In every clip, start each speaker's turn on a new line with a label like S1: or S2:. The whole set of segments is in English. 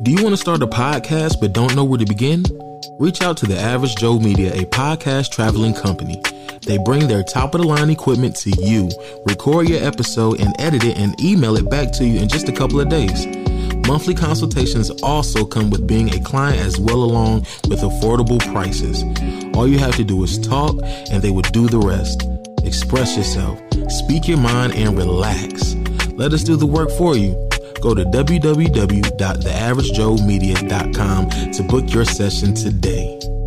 S1: Do you want to start a podcast but don't know where to begin? Reach out to the Average Joe Media, a podcast traveling company. They bring their top of the line equipment to you, record your episode, and edit it and email it back to you in just a couple of days. Monthly consultations also come with being a client as well along with affordable prices. All you have to do is talk and they will do the rest. Express yourself, speak your mind, and relax. Let us do the work for you. Go to www.theaveragejoemedia.com to book your session today.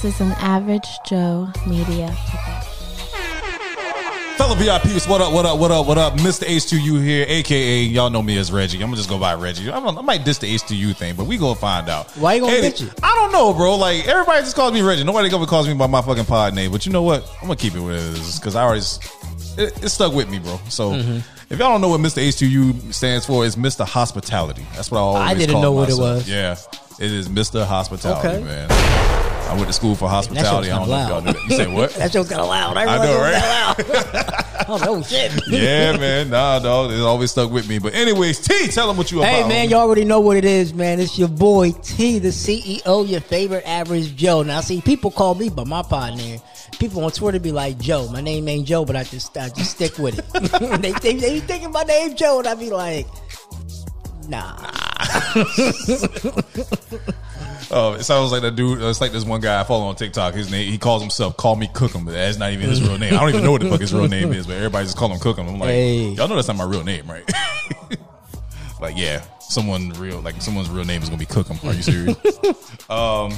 S2: This is an average Joe media production.
S3: Fellow VIPs, what up, what up, what up, what up? Mr. H2U here, aka y'all know me as Reggie. I'm gonna just go by Reggie. I'm, I might diss the H2U thing, but we gonna find out.
S4: Why you gonna
S3: Hey,
S4: ditch it?
S3: I don't know, bro. Like everybody just calls me Reggie. Nobody ever calls me by my fucking pod name. But you know what? I'm gonna keep it with it because I already it, it stuck with me, bro. So
S4: Mm-hmm.
S3: if y'all don't know what Mr. H2U stands for, it's Mr. Hospitality. That's what I always.
S4: I didn't
S3: call
S4: know what it
S3: myself.
S4: was.
S3: Yeah, it is Mr. Hospitality,
S4: Okay.
S3: man. I went to school for hospitality. I don't know if y'all knew that. You say what?
S4: That show's kind of loud. I,
S3: I know,
S4: it
S3: right?
S4: oh no, shit.
S3: yeah, man. Nah, dog. It's always stuck with me. But anyways, T, tell them what you
S4: Hey
S3: about.
S4: Hey,
S3: man,
S4: you already know what it is, man. It's your boy T, the CEO, your favorite average Joe. Now, see, people call me by my partner. People on Twitter be like Joe. My name ain't Joe, but I just I just stick with it. they, they they be thinking my name Joe, and I be like, nah.
S3: Oh, it sounds like that dude. It's like this one guy I follow on TikTok. His name, he calls himself "Call Me Cookum," but that's not even his real name. I don't even know what the fuck his real name is, but everybody just call him Cookum. I'm like,
S4: Hey.
S3: y'all know that's not my real name, right? like, yeah, someone real, like someone's real name is gonna be Cookum. Are you serious? um,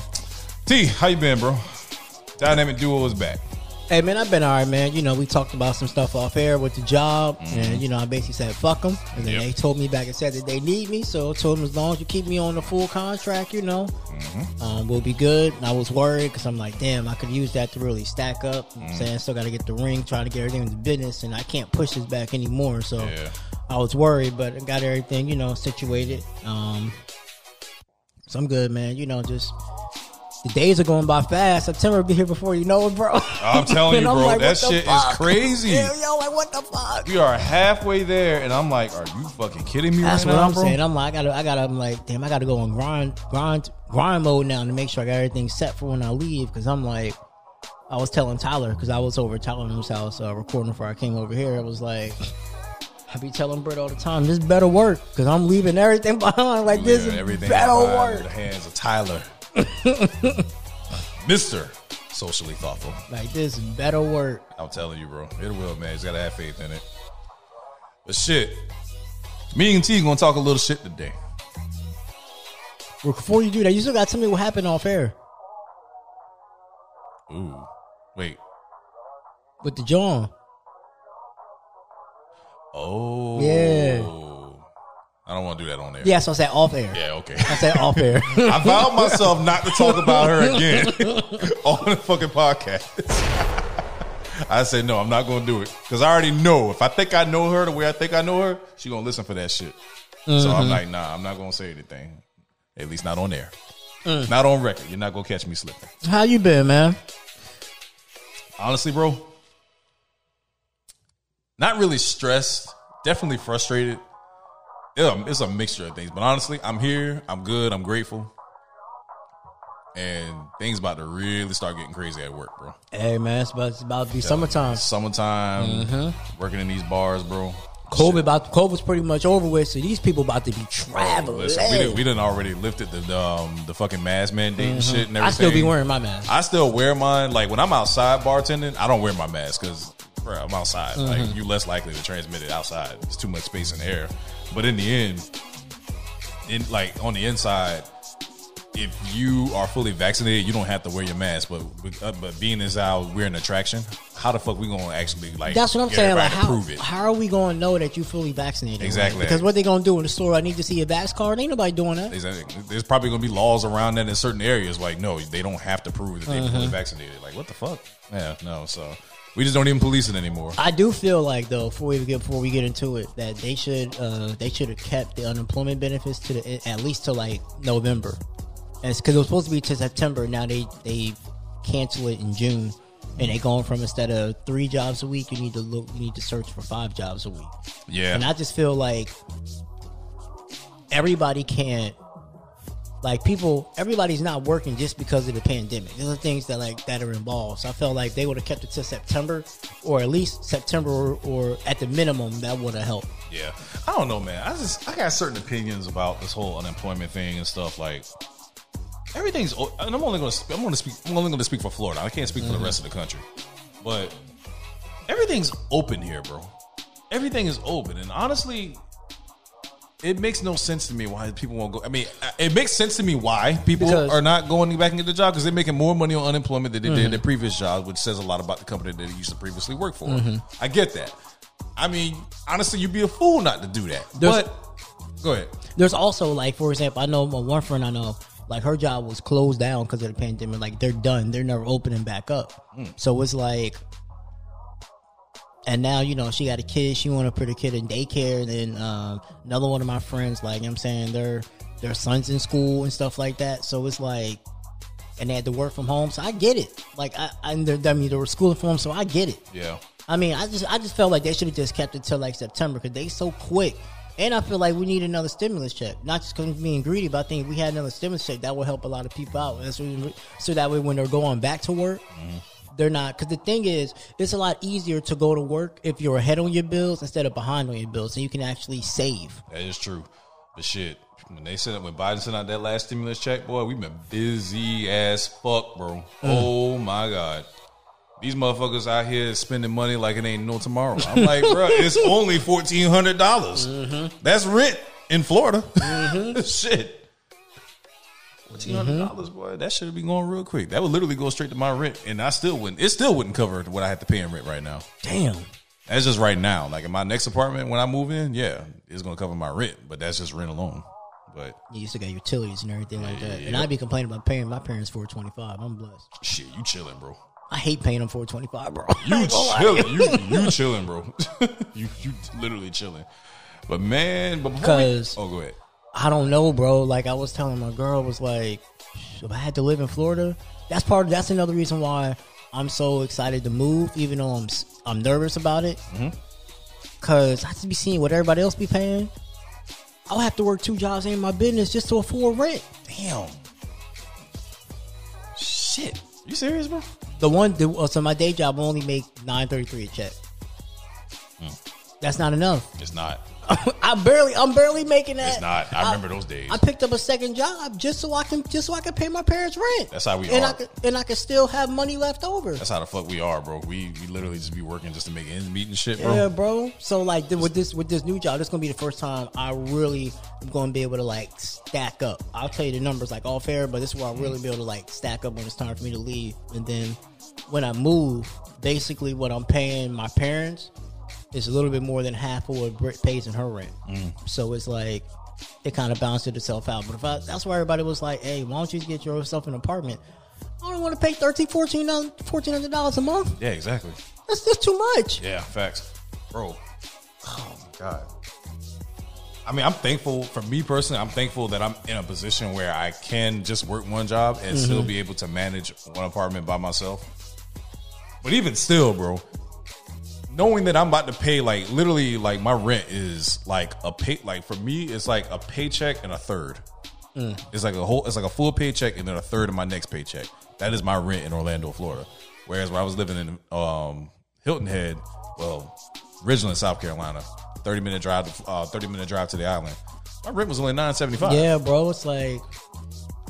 S3: T, how you been, bro? Dynamic Duo is back.
S4: Hey man, I've been all right, man. You know, we talked about some stuff off air with the job, and you know, I basically said fuck them, and then
S3: Yep.
S4: they told me back and said that they need me. So I told them as long as you keep me on the full contract, you know, um, we'll be good. And I was worried because I'm like, damn, I could use that to really stack up. What I'm saying, still got to get the ring, trying to get everything into business, and I can't push this back anymore. So
S3: Yeah.
S4: I was worried, but I got everything, you know, situated. Um, so I'm good, man. You know, just. The days are going by fast. September will be here before you know it, bro.
S3: I'm telling you, bro,
S4: like,
S3: that shit is crazy.
S4: Yeah, yo, like what the fuck?
S3: We are halfway there, and I'm like, are you fucking kidding me?
S4: That's
S3: right
S4: what
S3: now,
S4: I'm
S3: bro?
S4: saying. I'm like, I gotta, I gotta, I'm like, damn, I gotta go on grind, grind, grind mode now to make sure I got everything set for when I leave. Because I'm like, I was telling Tyler because I was over at Tyler's house uh, recording before I came over here. I was like. I be telling Britt all the time, this better work because I'm leaving everything behind. Like this
S3: Yeah,
S4: is better
S3: behind
S4: work.
S3: The hands of Tyler, Mister Socially Thoughtful.
S4: Like this better work.
S3: I'm telling you, bro, it will, man. You just gotta have faith in it. But shit, me and T gonna talk a little shit today.
S4: Before you do that, you still got to tell me what happened off air
S3: Ooh, wait.
S4: with the John.
S3: Oh,
S4: Yeah.
S3: I don't want to do that on air.
S4: Yeah, so I said off air.
S3: Yeah, okay.
S4: I said off air.
S3: I vowed myself not to talk about her again on the fucking podcast. I said no, I'm not gonna do it because I already know. If I think I know her the way I think I know her, she gonna listen for that shit. So
S4: Mm-hmm.
S3: I'm like, nah, I'm not gonna say anything. At least not on air,
S4: Mm.
S3: not on record. You're not gonna catch me slipping.
S4: How you been, man?
S3: Honestly, bro, not really stressed. Definitely frustrated. It's a mixture of things, but honestly, I'm here. I'm good. I'm grateful. And things about to really start getting crazy at work, bro.
S4: Hey man, it's about, it's about to be summertime.
S3: Summertime, working in these bars, bro.
S4: COVID about COVID's pretty much over with, so these people about to be traveling.
S3: Listen, we done, we done already lifted the um, the fucking mask mandate and shit and everything.
S4: Mm-hmm. I still be wearing my mask.
S3: I still wear mine. Like when I'm outside bartending, I don't wear my mask because I'm outside.
S4: Mm-hmm.
S3: Like you less likely to transmit it outside. It's too much space in the air. But in the end, in like on the inside, if you are fully vaccinated, you don't have to wear your mask. But uh, but being as out we're an attraction, how the fuck we gonna actually like?
S4: That's what I'm saying. Like, how,
S3: prove it.
S4: how are we going to know that you fully vaccinated? right?
S3: Exactly.
S4: Because what they going to do in the store? I need to see a vax card. Ain't nobody doing that.
S3: Exactly. There's probably gonna be laws around that in certain areas. Like, no, they don't have to prove that they're
S4: Mm-hmm.
S3: fully vaccinated. Like, what the fuck? Yeah, no. So we just don't even police it anymore.
S4: I do feel like though, before we get before we get into it, that they should uh they should have kept the unemployment benefits to the at least to like November, because it was supposed to be to September. Now they they cancel it in June, and they going from instead of three jobs a week, you need to look you need to search for five jobs a week.
S3: Yeah.
S4: And I just feel like everybody can't like people everybody's not working just because of the pandemic. There's things that like that are involved. So I felt like they would have kept it to September or at least September or, or at the minimum that would have helped.
S3: Yeah, I don't know, man. I just I got certain opinions about this whole unemployment thing and stuff. Like everything's, and I'm only to I'm to speak I'm only to speak for Florida. I can't speak for the rest of the country, but everything's open here, bro. Everything is open, and honestly, it makes no sense to me why people won't go. I mean, it makes sense to me why people
S4: Because-
S3: are not going back and get the job because they're making more money on unemployment than they did in their mm-hmm. previous jobs, which says a lot about the company that they used to previously work for. Mm-hmm. I get that. I mean, honestly, you'd be a fool not to do that.
S4: There's-
S3: but go ahead.
S4: There's also like for example, I know my one friend I know like her job was closed down because of the pandemic. Like they're done. They're never opening back up. Mm. So it's like and now you know she got a kid she want to put a kid in daycare. And then um, another one of my friends like you know what i'm saying their their sons in school and stuff like that. So it's like and they had to work from home. So i get it. Like i, I, I mean they were schooling from home so i get it.
S3: Yeah.
S4: I mean, I just I just felt like they should have just kept it till like September because they so quick. And I feel like we need another stimulus check, not just because being greedy, but I think if we had another stimulus check that would help a lot of people out. So, so that way when they're going back to work, they're not. Because the thing is, it's a lot easier to go to work if you're ahead on your bills instead of behind on your bills, and you can actually save.
S3: That is true. But shit, when they sent when Biden sent out that last stimulus check, boy, we've been busy as fuck, bro. Mm. Oh my god. These motherfuckers out here spending money like it ain't no tomorrow. I'm like, bro, it's only fourteen hundred dollars. Mm-hmm. That's rent in Florida. Mm-hmm. Shit, fourteen hundred mm-hmm. dollars, boy. That should be going real quick. That would literally go straight to my rent, and I still wouldn't. It still wouldn't cover what I have to pay in rent right now.
S4: Damn.
S3: That's just right now. Like in my next apartment when I move in, yeah, it's gonna cover my rent, but that's just rent alone. But
S4: You used to get utilities and everything like that. And
S3: Yeah.
S4: I'd be complaining about paying my parents four twenty five. I'm blessed.
S3: shit, you chilling, bro.
S4: I hate paying them four twenty five, bro.
S3: You chilling. You you chilling, bro. you you literally chilling. But man, but before we-
S4: 'Cause-
S3: oh, go ahead.
S4: I don't know, bro. Like I was telling my girl, was like, if I had to live in Florida, that's part. Of, that's another reason why I'm so excited to move, even though I'm I'm nervous about it. Cause I just be seeing what everybody else be paying. I'll have to work two jobs in my business just to afford rent.
S3: Damn. Shit. You serious, bro?
S4: The one, the, uh, so my day job I only make nine thirty three a check. That's not enough.
S3: It's not.
S4: I barely, I'm barely making that.
S3: It's not. I remember those days.
S4: I picked up a second job just so I can just so I can pay my parents rent.
S3: That's how we
S4: and
S3: are.
S4: I could, and I can still have money left over.
S3: That's how the fuck we are, bro. We we literally just be working just to make ends meet and shit, bro.
S4: Yeah, bro. So like th- with this with this new job, this gonna be the first time I really am gonna be able to like stack up. I'll tell you the numbers like all fair, but this is where I'll really be able to like stack up when it's time for me to leave. And then when I move, basically what I'm paying my parents is a little bit more than half of what Britt pays in her rent. Mm. So it's like it kind of balanced itself out. But if I, that's why everybody was like, "Hey, why don't you get yourself an apartment?" I don't want to pay $13, $1,400 uh, dollars a month.
S3: Yeah, exactly.
S4: That's just too much.
S3: Yeah, facts, bro. Oh my god. I mean, I'm thankful for me personally. I'm thankful that I'm in a position where I can just work one job and still mm-hmm. be able to manage one apartment by myself. But even still, bro, knowing that I'm about to pay like literally like my rent is like a pay like for me it's like a paycheck and a third. It's like a whole it's like a full paycheck and then a third of my next paycheck. That is my rent in Orlando, Florida. Whereas when I was living in um, Hilton Head, well, originally in South Carolina, thirty minute drive, to, uh, thirty minute drive to the island. My rent was only nine seventy five.
S4: Yeah, bro. It's like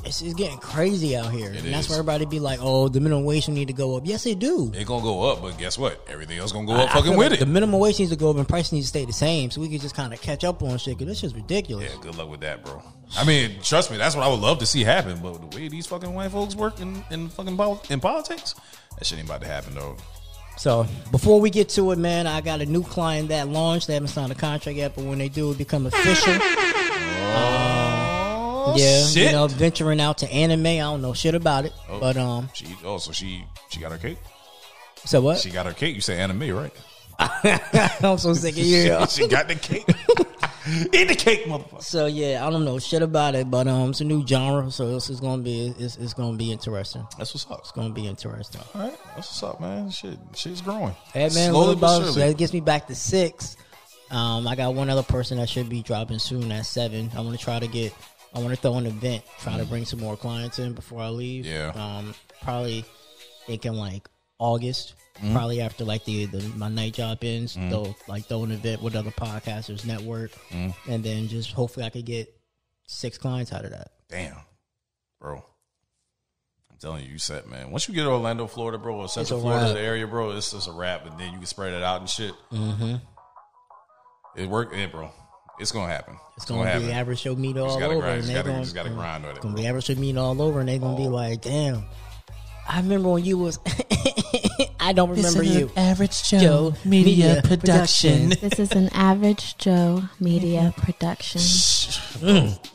S4: it's, it's getting crazy out here, and that's
S3: is.
S4: where everybody be like, "Oh, the minimum wage need to go up." Yes, it do.
S3: It gonna go up, but guess what? Everything else gonna go up
S4: I
S3: fucking with
S4: like
S3: it.
S4: The minimum wage needs to go up and price needs to stay the same, so we can just kind of catch up on shit. Cause this shit's ridiculous.
S3: Yeah, good luck with that, bro. I mean, trust me, that's what I would love to see happen. But the way these fucking white folks work in, in fucking pol- in politics, that shit ain't about to happen though.
S4: So before we get to it, man, I got a new client that launched. They haven't signed a contract yet, but when they do, it become official.
S3: Oh
S4: yeah,
S3: shit!
S4: you know, venturing out to anime. I don't know shit about it, but um,
S3: she oh, so she she got her cake.
S4: so what?
S3: She got her cake. You say anime, right?
S4: I'm so sick of you.
S3: she got the cake. Eat the cake, motherfucker.
S4: So yeah, I don't know shit about it, but um, it's a new genre, so this is gonna be it's, it's gonna be interesting.
S3: That's what's up.
S4: It's gonna be interesting.
S3: All right, that's what's up, man. Shit, shit's growing.
S4: Hey man,
S3: Slowly but
S4: about that gets me back to six. Um, I got one other person that should be dropping soon at seven. I want to try to get. I want to throw an event, try to bring some more clients in before I leave.
S3: Yeah.
S4: Um, probably thinking like August.
S3: Mm-hmm.
S4: Probably after like the, the my night job ends, they'll like throw an event with other podcasters network,
S3: Mm-hmm.
S4: and then just hopefully I could get six clients out of that.
S3: Damn, bro. I'm telling you, you set, man. Once you get to Orlando, Florida, bro, or Central Florida area, bro, it's just a wrap, and then you can spread it out and shit. Mm-hmm. It worked, yeah, bro. It's gonna happen.
S4: It's gonna, be average show meet all
S3: gotta
S4: over,
S3: grind-
S4: and
S3: just
S4: they're
S3: gotta-
S4: gonna,
S3: just gotta grind with it,
S4: Gonna
S3: bro.
S4: be average show meet all over, and they're gonna be oh. like, "Damn, I remember when you was." I don't remember you.
S1: Average
S4: Joe Media Production.
S2: This is an Average Joe Media production. Mm.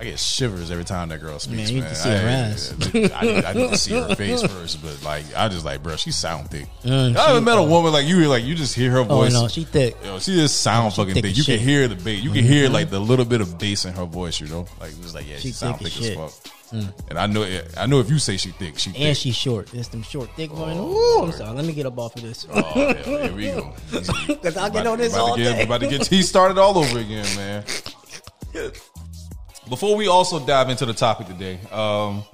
S3: I get shivers every time that girl speaks.
S4: Man, you
S3: Man,
S4: need to see her
S3: I,
S4: ass.
S3: I, need, I need to see her face first, but like, I just like, bro, she sound thick.
S4: Mm,
S3: I haven't met a woman like you. Like, you just hear her voice.
S4: Oh no, she thick.
S3: Yo, she just sound
S4: She
S3: fucking
S4: thick
S3: thick. You can
S4: shit. Mm-hmm.
S3: hear the bass. You can hear like the little bit of bass in her voice. You know, like just like yeah, she,
S4: She
S3: sound
S4: thick
S3: thick
S4: as shit. Mm.
S3: And I know, I know if you say she thick, she
S4: And
S3: thick.
S4: she's short. It's them short, thick one.
S3: Oh,
S4: Ooh, I'm sorry. Let me get up off of this.
S3: Oh, hell, here we go.
S4: 'Cause I'll get on this
S3: about
S4: all
S3: get. About to get tea started all over again, man. Before we also dive into the topic today, um,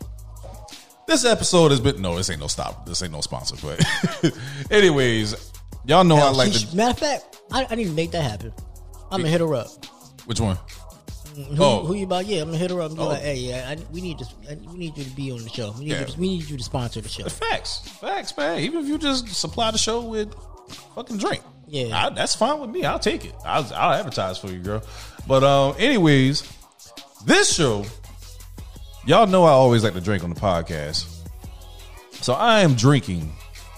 S3: this episode has been no, this ain't no stop. This ain't no sponsor, but anyways, y'all know I like
S4: She-
S3: the
S4: matter of fact, I, I need to make that happen. I'm gonna hit her up.
S3: which one?
S4: Who,
S3: Oh.
S4: who you about? Yeah, I'm gonna hit her up and be
S3: Oh.
S4: like, "Hey, yeah, I, we need to, I, we need you to be on the show. We need,
S3: Yeah.
S4: you to, we need you to sponsor the show."
S3: Facts, facts, man. Even if you just supply the show with fucking drink,
S4: Yeah.
S3: I, that's fine with me. I'll take it. I'll, I'll advertise for you, girl. But um, anyways, this show, y'all know I always like to drink on the podcast. So I am drinking.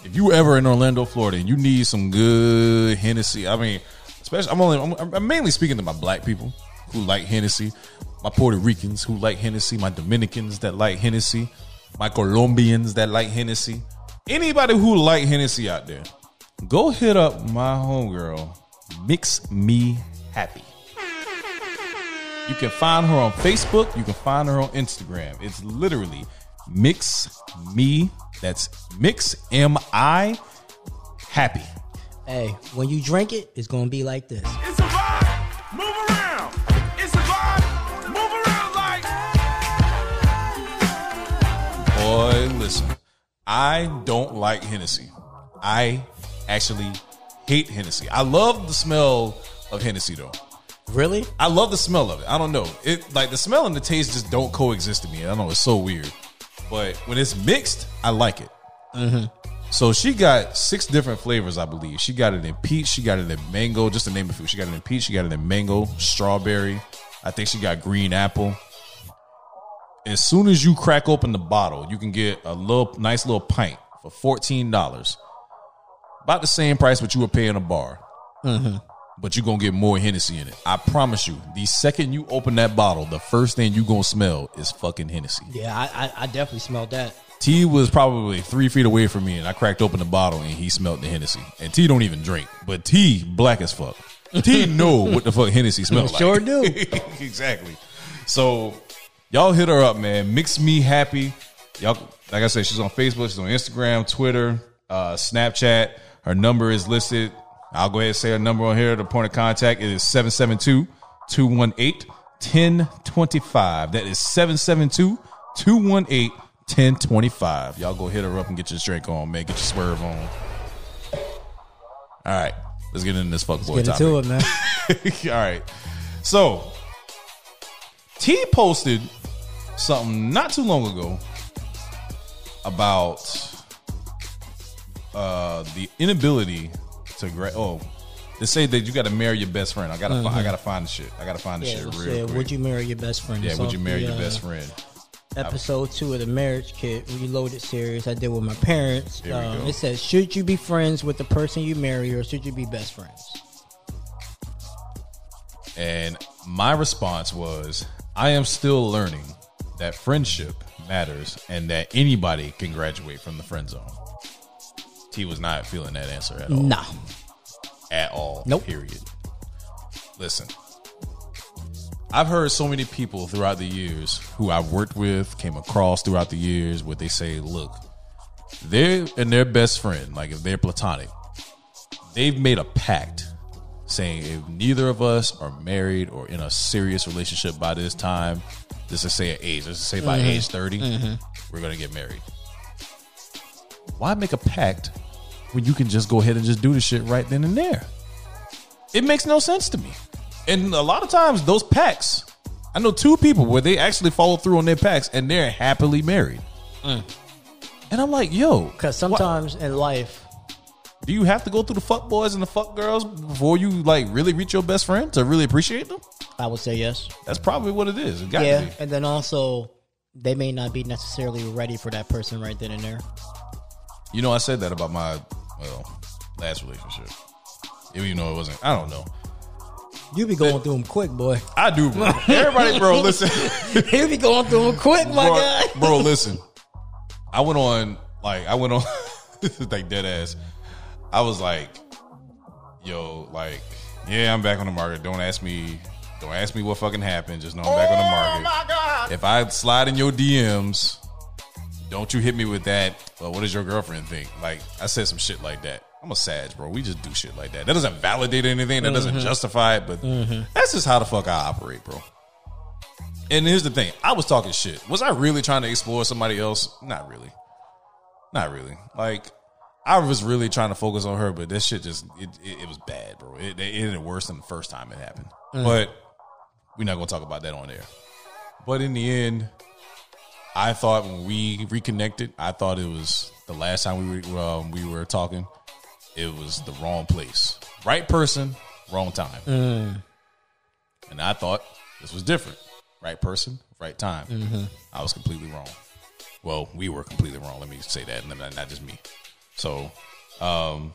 S3: If you ever in Orlando, Florida, and you need some good Hennessy, I mean, especially I'm only I'm, I'm mainly speaking to my black people who like Hennessy, my Puerto Ricans who like Hennessy, my Dominicans that like Hennessy, my Colombians that like Hennessy. Anybody who like Hennessy out there, go hit up my homegirl, Mix Me Happy. You can find her on Facebook. You can find her on Instagram. It's literally Mix Me. That's Mix M I Happy.
S4: Hey, when you drink it, it's gonna be like this.
S5: It's a vibe. Move around. It's a vibe. Move around like.
S3: Boy, listen. I don't like Hennessy. I actually hate Hennessy. I love the smell of Hennessy though.
S4: Really?
S3: I love the smell of it. I don't know. It like the smell and the taste just don't coexist to me. I don't know. It's so weird. But when it's mixed, I like it. Mm-hmm. So she got six different flavors, I believe. She got it in peach. She got it in mango. Just to name a few. She got it in peach. She got it in mango, strawberry. I think she got green apple. As soon as you crack open the bottle, you can get a little nice little pint for fourteen dollars. About the same price what you would pay in a bar mm-hmm. But you're gonna get more Hennessy in it. I promise you. The second you open that bottle, the first thing you gonna smell is fucking Hennessy.
S4: Yeah, I, I, I definitely smelled that.
S3: T was probably three feet away from me, and I cracked open the bottle, and he smelled the Hennessy. And T don't even drink, but T black as fuck. T know what the fuck Hennessy smells like.
S4: Sure do.
S3: exactly. So y'all hit her up, man. Mix me happy. Y'all, like I said, she's on Facebook, she's on Instagram, Twitter, uh, Snapchat. Her number is listed. I'll go ahead and say her number on here. The point of contact is 772 218 1025. That is 772 218 1025. Y'all go hit her up and get your drink on, man. Get your swerve on. All right. Let's get into this fuck boy
S4: Get
S3: topic.
S4: into it, man.
S3: All right. So, T posted something not too long ago about uh, the inability to gra- oh they say that you got to marry your best friend. I gotta fi- I gotta find the shit. I gotta find the
S4: Yeah,
S3: shit real quick.
S4: would you marry your best friend?
S3: yeah,
S4: It's
S3: would you marry
S4: the,
S3: your
S4: uh,
S3: best friend?
S4: Episode two of the Marriage Kit Reloaded series I did with my parents. Um, it says, should you be friends with the person you marry or should you be best friends?
S3: And my response was, I am still learning that friendship matters and that anybody can graduate from the friend zone. T was not feeling that answer at all.
S4: Nah.
S3: At all.
S4: Nope.
S3: Period. Listen, I've heard so many people throughout the years who I've worked with, came across throughout the years, where they say, look, they're and their best friend, like if they're platonic, they've made a pact saying if neither of us are married or in a serious relationship by this time, let's just say at age, let's say by mm-hmm. age 30, mm-hmm. we're gonna get married. Why make a pact when you can just go ahead and just do the shit right then and there? It makes no sense to me. And a lot of times those packs, I know two people where they actually follow through on their packs and they're happily married. Mm. And I'm like, yo,
S4: Because sometimes in life,
S3: do you have to go through the fuck boys and the fuck girls before you like really reach your best friend to really appreciate them?
S4: I would say yes.
S3: That's probably what it is. It got
S4: Yeah. And then also, they may not be necessarily ready for that person right then and there.
S3: You know, I said that about my well last relationship. Even though it wasn't, I don't know.
S4: You be going through them quick, boy.
S3: I do, bro. Everybody, bro, listen,
S4: you be going through them quick, my
S3: bro,
S4: guy.
S3: bro, listen. I went on, like, I went on, this is like dead ass. I was like, yo, like, yeah, I'm back on the market. Don't ask me, don't ask me what fucking happened. Just know I'm back on the oh, market.
S5: my God.
S3: If I slide in your DMs, don't you hit me with that. Well, what does your girlfriend think? Like I said some shit like that. I'm a Sag, bro. We just do shit like that. That doesn't validate anything. That doesn't mm-hmm. justify it. But mm-hmm. that's just how the fuck I operate, bro. And here's the thing: I was talking shit. Was I really trying to explore somebody else? Not really. Not really. Like I was really trying to focus on her, but this shit just it, it, it was bad, bro. It, it ended worse than the first time it happened. Mm. But we're not gonna talk about that on air. But in the end, I thought when we reconnected, I thought it was the last time we were um, we were talking. It was the wrong place, right person, wrong time, and I thought this was different. Right person, right time. I was completely wrong. Well, we were completely wrong. Let me say that, and not not just me. So, um,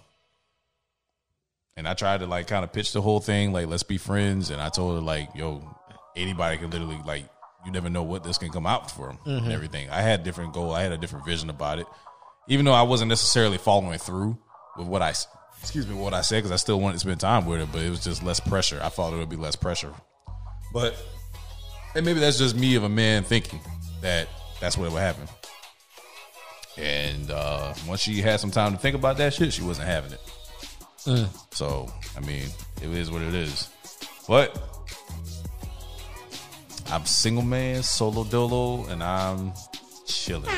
S3: and I tried to like kind of pitch the whole thing, like let's be friends. And I told her like, yo, anybody can literally like, you never know what this can come out from and everything. I had a different goal. I had a different vision about it, even though I wasn't necessarily following through with what I, excuse me, what I said because I still wanted to spend time with it, but it was just less pressure. I thought it would be less pressure, but and maybe that's just me of a man thinking that that's what it would happen. And uh, once she had some time to think about that shit, she wasn't having it. So, I mean, it is what it is. But I'm single man, solo dolo, and I'm chilling.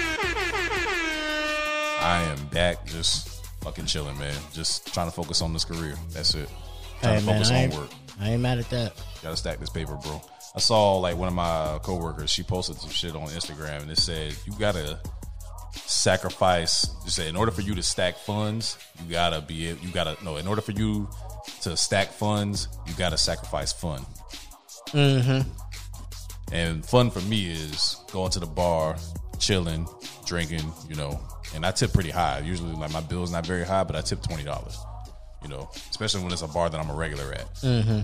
S3: I am back just fucking chilling, man. Just trying to focus on this career. That's it. Trying
S4: Hey,
S3: to
S4: man,
S3: focus on work.
S4: I ain't mad at that.
S3: Gotta stack this paper, bro. I saw like one of my coworkers. She posted some shit on Instagram, and it said you gotta sacrifice. You said in order for you to stack funds, you gotta be. You gotta no. In order for you to stack funds, you gotta sacrifice fun. Mm-hmm. And fun for me is going to the bar, chilling, drinking. You know, and I tip pretty high. Usually, like my bill's not very high, but I tip twenty dollars. You know, especially when it's a bar that I'm a regular at. Mm-hmm.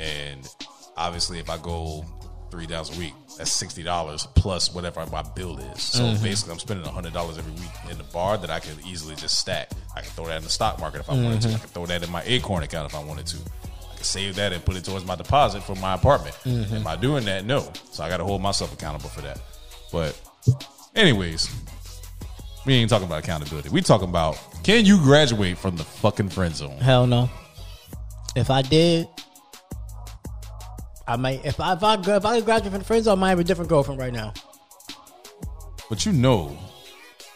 S3: And obviously, if I go three days a week, that's sixty dollars plus whatever my bill is. So mm-hmm. basically, I'm spending hundred dollars every week in the bar that I could easily just stack. I can throw that in the stock market if I wanted to. Mm-hmm. I can throw that in my Acorn account if I wanted to. Save that and put it towards my deposit for my apartment. Mm-hmm. Am I doing that? No. So I got to hold myself accountable for that. But, anyways, we ain't talking about accountability. We talking about can you graduate from the fucking friend zone?
S4: Hell no. If I did, I might. If I if I, if I graduate from the friend zone, I might have a different girlfriend right now.
S3: But you know,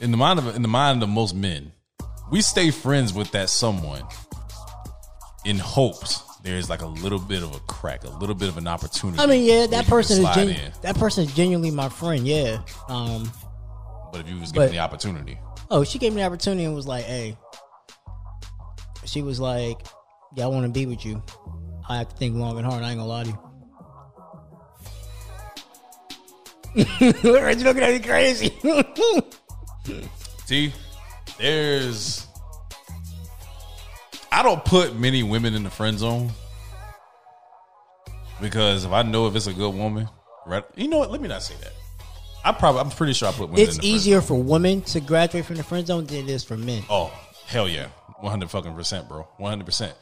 S3: in the mind of in the mind of most men, we stay friends with that someone in hopes there's like a little bit of a crack, a little bit of an opportunity.
S4: I mean, yeah, that person is genu-
S3: in.
S4: that person is genuinely my friend. Yeah. Um.
S3: But if you was given
S4: but-
S3: the opportunity,
S4: Oh, she gave me the opportunity and was like, "Hey." She was like, "Yeah, I want to be with you. I have to think long and hard. I ain't gonna lie to you." Reggie looking at me crazy.
S3: see, there's. I don't put many women in the friend zone because if I know if it's a good woman, right? You know what? Let me not say that. I probably, I'm pretty sure I put women.
S4: it's
S3: in the friend
S4: easier for women to graduate from the friend zone than it is for men.
S3: Oh, hell yeah. 100 fucking percent, bro. 100%.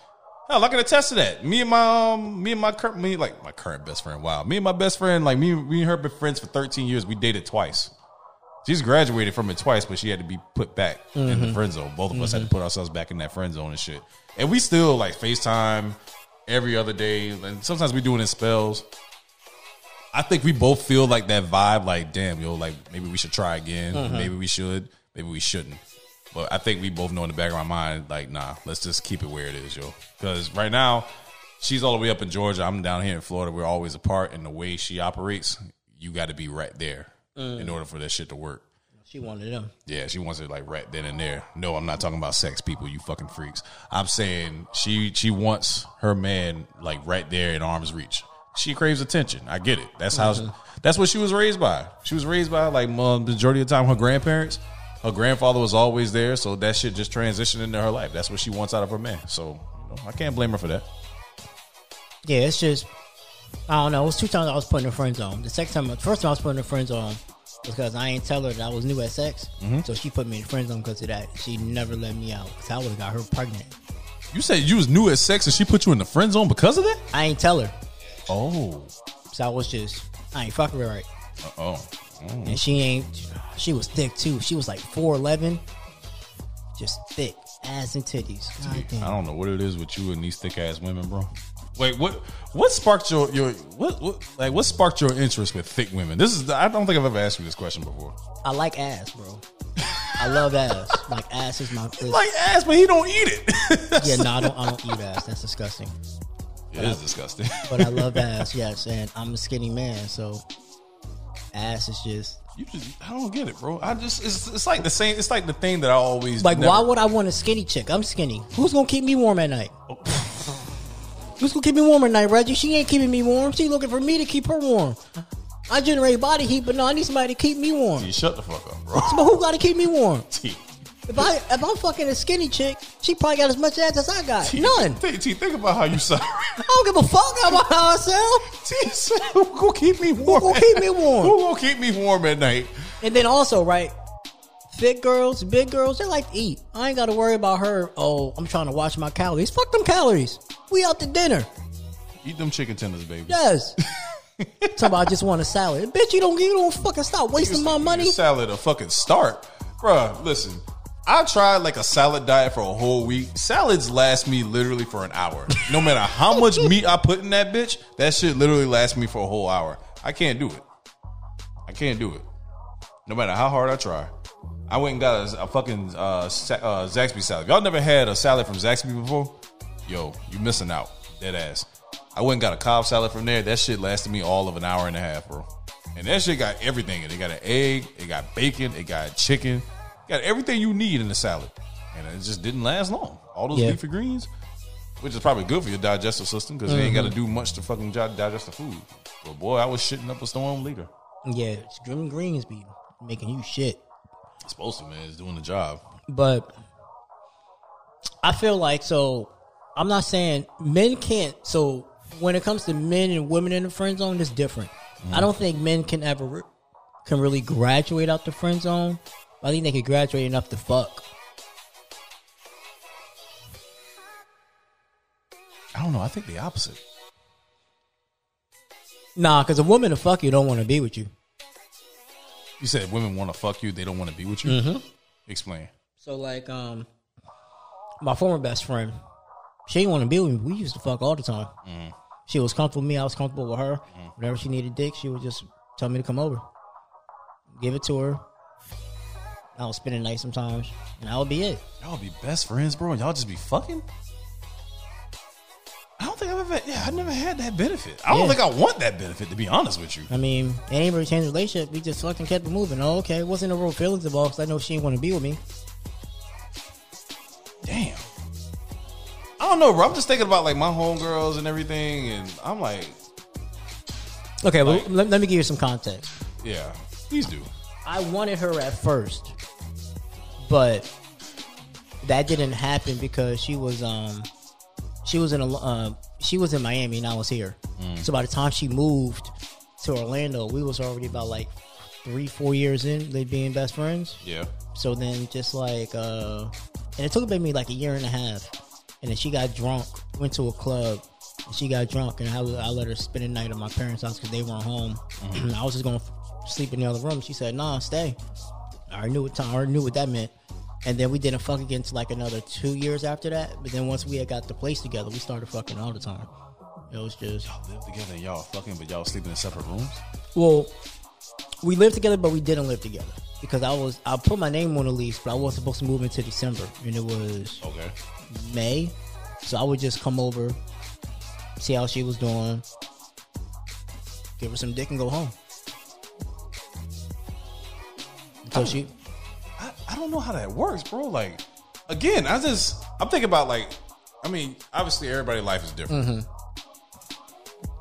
S3: Hell, I can attest to that. Me and my, um, me and my current, me, like my current best friend. Wow. Me and my best friend, like me, me and her been friends for 13 years. We dated twice. She's graduated from it twice, but she had to be put back in the mm-hmm. friend zone. Both of us had to mm-hmm. put ourselves back in that friend zone and shit. And we still like FaceTime every other day. And sometimes we do it in spells. I think we both feel like that vibe, like, damn, yo, like maybe we should try again. Mm-hmm. Maybe we should. Maybe we shouldn't. But I think we both know in the back of our mind, like, nah, let's just keep it where it is, yo. Because right now, she's all the way up in Georgia. I'm down here in Florida. We're always apart. And the way she operates, you got to be right there in order for that shit to work.
S4: She wanted them.
S3: Yeah, she wants it like right then and there. No, I'm not talking about sex, people. You fucking freaks. I'm saying she she wants her man like right there in arm's reach. She craves attention. I get it. That's how. she That's what she was raised by. She was raised by like um, majority of the time her grandparents. Her grandfather was always there, so that shit just transitioned into her life. That's what she wants out of her man. So you know, I can't blame her for that.
S4: Yeah, it's just I don't know. It was two times I was put in the friend zone. The second time, the first time I was put in the friend zone was because I ain't tell her that I was new at sex,
S3: Mm-hmm.
S4: so she put me in the friend zone because of that. She never let me out because I would have got her pregnant.
S3: You said you was new at sex and she put you in the friend zone because of that?
S4: I ain't tell her,
S3: Oh,
S4: so I was just I ain't fucking her right.
S3: oh,
S4: And she ain't. She was thick too. She was like four eleven, just thick ass and titties. God
S3: I don't know what it is with you and these thick ass women, bro. Wait, what? What sparked your your what, what like what sparked your interest with thick women? This is I don't think I've ever asked you this question before.
S4: I like ass, bro. I love ass. Like ass is my. Is,
S3: Like ass, but he don't eat it.
S4: yeah, no, I don't. I don't eat ass. That's disgusting.
S3: it is disgusting.
S4: But I love ass. Yes, and I'm a skinny man, so ass is just
S3: you just I don't get it, bro. I just it's it's like the same. It's like the thing that I always
S4: like.
S3: never-
S4: Why would I want a skinny chick? I'm skinny. Who's gonna keep me warm at night? Oh. Who's gonna keep me warm at night, Reggie? She ain't keeping me warm. She looking for me to keep her warm. I generate body heat, but no, I need somebody to keep me warm.
S3: You shut the fuck up, bro.
S4: But who got to keep me warm?
S3: T.
S4: If I if I'm fucking a skinny chick, she probably got as much ass as I got.
S3: T,
S4: None.
S3: T, T, think about how you sound.
S4: I don't give a fuck about how I sound.
S3: T said, "Who gonna keep me warm?
S4: Who gonna keep me warm?
S3: Who gonna keep me warm at night?
S4: And then also, right, thick girls, big girls, they like to eat. I ain't got to worry about her. Oh, I'm trying to watch my calories. Fuck them calories. We out to dinner.
S3: Eat them chicken tenders, baby.
S4: Yes. Somebody just want a salad. Bitch, you don't you don't fucking stop wasting my money.
S3: Salad a fucking start, Bruh, Listen, I tried like a salad diet for a whole week. Salads last me literally for an hour. No matter how much meat I put in that bitch, that shit literally lasts me for a whole hour. I can't do it. I can't do it. No matter how hard I try. I went and got a, a fucking uh, Sa- uh, Zaxby salad. Y'all never had a salad from Zaxby before? Yo, you missing out. Dead ass. I went and got a Cobb salad from there. That shit lasted me all of an hour and a half, bro. And that shit got everything in it. It got an egg, it got bacon, it got chicken, it got everything you need in the salad. And it just didn't last long. All those
S4: Yeah.
S3: leafy greens, which is probably good for your digestive system because you ain't got to do much to fucking di- digest the food. But boy, I was shitting up a storm later.
S4: Yeah, Grim Greens be making you shit.
S3: It's supposed to, man. It's doing the job.
S4: But I feel like so I'm not saying men can't so when it comes to men and women in the friend zone, it's different. Mm-hmm. I don't think men can ever re- can really graduate out the friend zone. I think they can graduate enough to fuck.
S3: I don't know. I think the opposite.
S4: Nah, because a woman to fuck you don't want to be with you.
S3: You said women want to fuck you. They don't want to be with you. Mm-hmm. Explain.
S4: So like, um, my former best friend, she didn't want to be with me. We used to fuck all the time. Mm-hmm. She was comfortable with me. I was comfortable with her. Mm-hmm. Whenever she needed dick, she would just tell me to come over, give it to her. I would spend the night sometimes, and that would be it.
S3: Y'all be best friends, bro. and Y'all just be fucking. I never had that benefit. I don't
S4: Yeah.
S3: think I want that benefit to be honest with you.
S4: I mean, it ain't really changed the relationship. We just fucking kept it moving. Oh, okay. Wasn't no real feelings involved 'cause I know she didn't want to be with me.
S3: Damn. I don't know, bro. I'm just thinking about like my homegirls and everything, and I'm like,
S4: Okay, well, let, let me give you some context.
S3: yeah, please do.
S4: I wanted her at first, but that didn't happen because she was um she was in a uh, she was in Miami and I was here. So by the time she moved to Orlando, we was already about like three four years in they being best friends.
S3: Yeah.
S4: So then just like uh and it took maybe like a year and a half. And then she got drunk, went to a club, and she got drunk, and I, I let her spend the night at my parents' house because they weren't home. I was just gonna f- sleep in the other room. She said, "Nah, stay." I already knew what time. I already knew what that meant. And then we didn't fuck again until like another two years after that. But then once we had got the place together, we started fucking all the time. It was just
S3: Y'all live together and y'all fucking, but y'all sleeping in separate rooms.
S4: well, we lived together, but we didn't live together because I was I put my name on the lease, but I was supposed to move into December, and it was
S3: Okay.
S4: May. So I would just come over, see how she was doing, give her some dick, and go home. So she,
S3: I, don't know how that works, bro. Like, again, I just I'm thinking about like, I mean, obviously everybody's life is different.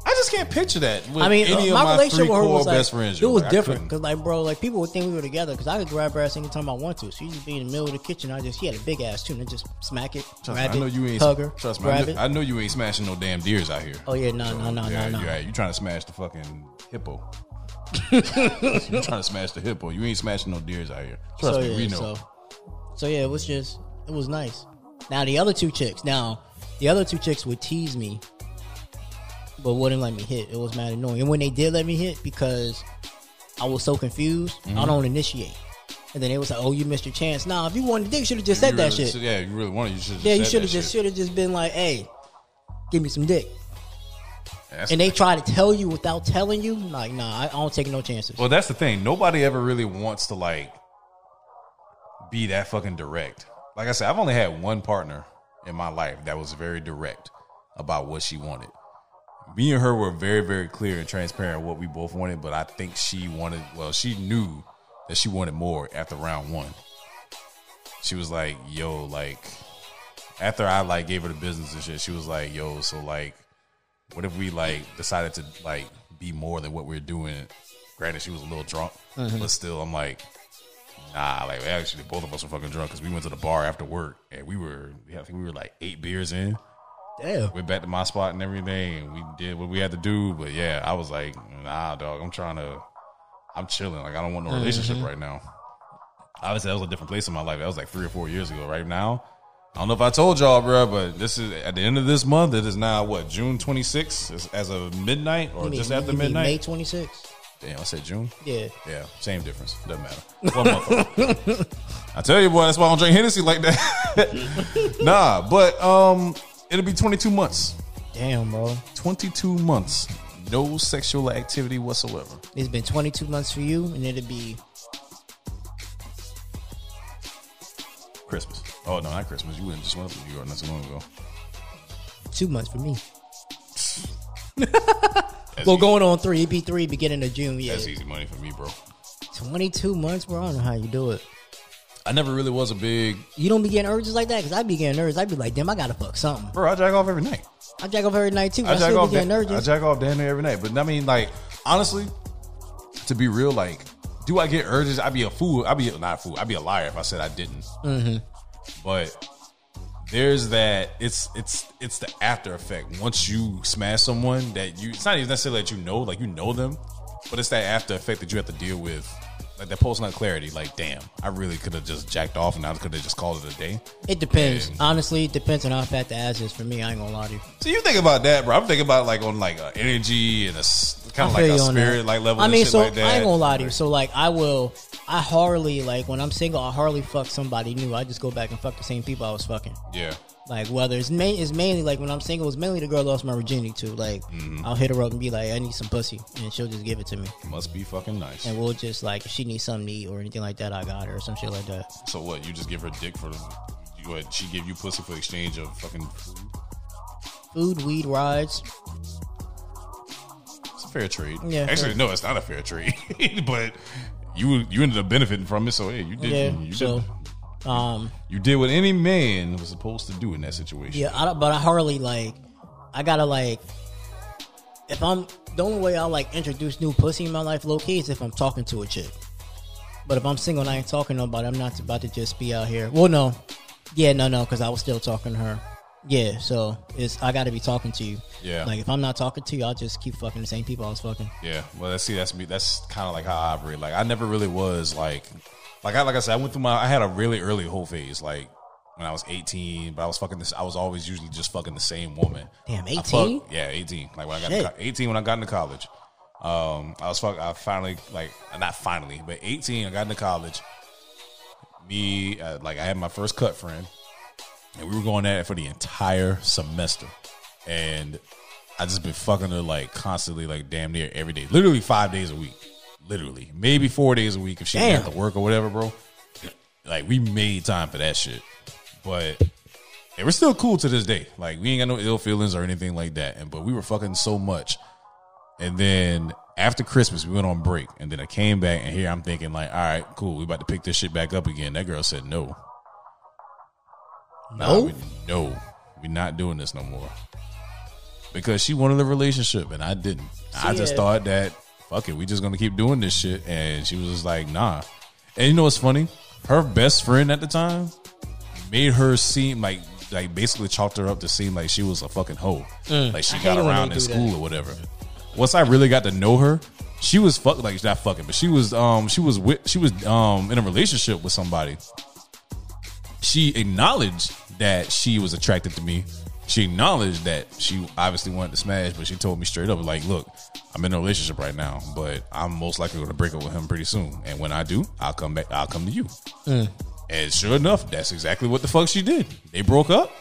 S3: I just can't picture that. With
S4: Mm-hmm. I mean,
S3: any
S4: uh,
S3: of
S4: my
S3: my
S4: relationship with her was like,
S3: friends.
S4: it was
S3: Like,
S4: different because like, bro, like people would think we were together because I could grab her ass anytime I want to. She used to be in the middle of the kitchen. I just, she had a big ass too, and I just smack it,
S3: Trust me,
S4: grab
S3: I know
S4: it,
S3: you ain't
S4: hug her,
S3: Trust me, I
S4: grab
S3: know,
S4: it.
S3: I know you ain't smashing no damn deers out here.
S4: oh yeah, no, no, no,
S3: yeah,
S4: no, no.
S3: yeah, you trying to smash the fucking hippo. You trying to smash the hippo. You ain't smashing no deers out here. Trust
S4: so,
S3: me,
S4: yeah,
S3: we know.
S4: So, so yeah, it was just it was nice. Now the other two chicks, now the other two chicks would tease me, but wouldn't let me hit. It was mad annoying. And when they did let me hit, because I was so confused,
S3: Mm-hmm.
S4: I don't initiate. And then it was like, "Oh, you missed your chance." Nah, if you wanted dick, should have just said
S3: You
S4: that shit.
S3: Yeah, you really wanted. You should.
S4: yeah, you should have just should have just been like, "Hey, give me some dick."
S3: That's
S4: And they try to tell you without telling you, like, nah, I, I don't take no chances.
S3: Well, that's the thing. Nobody ever really wants to like be that fucking direct. Like I said, I've only had one partner in my life that was very direct about what she wanted. Me and her were very, very clear and transparent what we both wanted, but I think she wanted. Well, she knew that she wanted more after round one. She was like, "Yo, like." After I like gave her the business and shit, she was like, "Yo, so like, what if we like decided to like be more than what we are doing? Granted, she was a little drunk, mm-hmm. but still, I'm like, nah. Like, actually, both of us were fucking drunk because we went to the bar after work and we were, I think we were like eight beers in.
S4: Damn.
S3: Went back to my spot and everything, and we did what we had to do. But yeah, I was like, nah, dog. I'm trying to, I'm chilling. Like, I don't want no relationship mm-hmm. right now. Obviously, that was a different place in my life. That was like three or four years ago. Right now, I don't know if I told y'all, bro, but this is at the end of this month. It is now what June 26th as, as of midnight or
S4: mean-
S3: just after
S4: May
S3: midnight.
S4: twenty sixth.
S3: Damn, I said June.
S4: Yeah.
S3: Yeah, same difference. Doesn't matter. One month. I tell you, boy, that's why I don't drink Hennessy like that. nah, but um, it'll be 22 months.
S4: Damn, bro.
S3: 22 months. No sexual activity whatsoever.
S4: It's been 22 months for you, and it'll be
S3: Christmas. Oh no, not Christmas. You wouldn't just went up to New York not so long ago.
S4: two months for me. Well,
S3: easy.
S4: going on three. It'd be three beginning of June. Yeah,
S3: That's easy money for me, bro.
S4: 22 months, bro. I don't know how you do it.
S3: I never really was a big
S4: You don't be getting urges like that? Because I'd be getting urges. I'd be like, damn, I gotta fuck something.
S3: bro. I jack off every night.
S4: I jack off every night too. I,
S3: I jack
S4: still
S3: off. da- I jack off damn near every night. But I mean, like honestly, to be real, like, do I get urges? I'd be a fool. I'd be not a fool. I'd be a liar if I said I didn't.
S4: Mm-hmm.
S3: But there's that. It's it's it's the after effect. Once you smash someone that you, it's not even necessarily that you know, like you know them, but it's that after effect that you have to deal with. Like that post nut clarity, like damn, I really could have just jacked off and I could have just called it a day.
S4: it depends.
S3: Yeah.
S4: Honestly, it depends on how fat the ass is for me. I ain't gonna lie to you.
S3: So you think about that, bro? I'm thinking about like on like uh, energy and a kind of
S4: I
S3: like
S4: feel
S3: a
S4: you on that.
S3: spirit like level.
S4: I mean, so
S3: like that.
S4: I ain't gonna lie to you. So like, I will. I hardly like when I'm single. I hardly fuck somebody new. I just go back and fuck the same people I was fucking.
S3: Yeah,
S4: Like whether it's main, it's mainly like when I'm single, it's mainly the girl lost my virginity to. Like
S3: Mm-hmm.
S4: I'll hit her up and be like, I need some pussy, and she'll just give it to me,
S3: must be fucking nice.
S4: and we'll just like if she needs something to eat or anything like that, I got her or some shit like that.
S3: So what? You just give her dick for? You what? She give you pussy for exchange of fucking food?
S4: food, weed, rides.
S3: A fair trade.
S4: Yeah,
S3: Actually, no, it's not a fair trade. but you you ended up benefiting from it. So hey, you did.
S4: Yeah.
S3: you
S4: So,
S3: did.
S4: um,
S3: You did what any man was supposed to do in that situation.
S4: yeah, I but I hardly like. I gotta like. If I'm the only way I like introduce new pussy in my life, low key, is if I'm talking to a chick. But if I'm single and I ain't talking to nobody, I'm not about to just be out here. Well, no, yeah, no, no, because I was still talking to her. Yeah, so it's I got to be talking to you.
S3: Yeah.
S4: like if I'm not talking to you, I'll just keep fucking the same people I was fucking.
S3: Yeah, well, that's see, that's me. That's kind of like how I operate. Like, I never really was like, like I like I said, I went through my. I had a really early whole phase, like when I was eighteen. But I was fucking this. I was always usually just fucking the same woman.
S4: Damn, 18?
S3: fucked- yeah, eighteen. Like when I got
S4: Shit.
S3: to, eighteen when I got into college. Um, I was fuck. I finally like not finally, but eighteen. I got into college. Me, uh, like I had my first cut friend, and we were going at it for the entire semester, and I just been fucking her like constantly, like damn near every day, literally five days a week, literally maybe four days a week if she
S4: Damn.
S3: to work or whatever, bro. Like we made time for that shit, but and we're still cool to this day. Like we ain't got no ill feelings or anything like that. And but we were fucking so much. And then after Christmas, we went on break, and then I came back, and here I'm thinking like, all right, cool, we about to pick this shit back up again. That girl said no.
S4: No?
S3: we, no, we're not doing this no more. Because she wanted a relationship and I didn't. I just
S4: yeah.
S3: thought that fuck it, we just gonna keep doing this shit. And she was just like, nah. And you know what's funny? Her best friend at the time made her seem like like basically chalked her up to seem like she was a fucking hoe. Like she
S4: Mm. I
S3: got around in
S4: do that.
S3: school or whatever. Once I really got to know her, she was fuck like not fucking, but she was um she was with she was um in a relationship with somebody she acknowledged that she was attracted to me. She acknowledged that she obviously wanted to smash, but she told me straight up, like, look, I'm in a relationship right now, but I'm most likely going to break up with him pretty soon. And when I do, I'll come back. I'll come to you. Mm. And sure enough, that's exactly what the fuck she did. They broke up.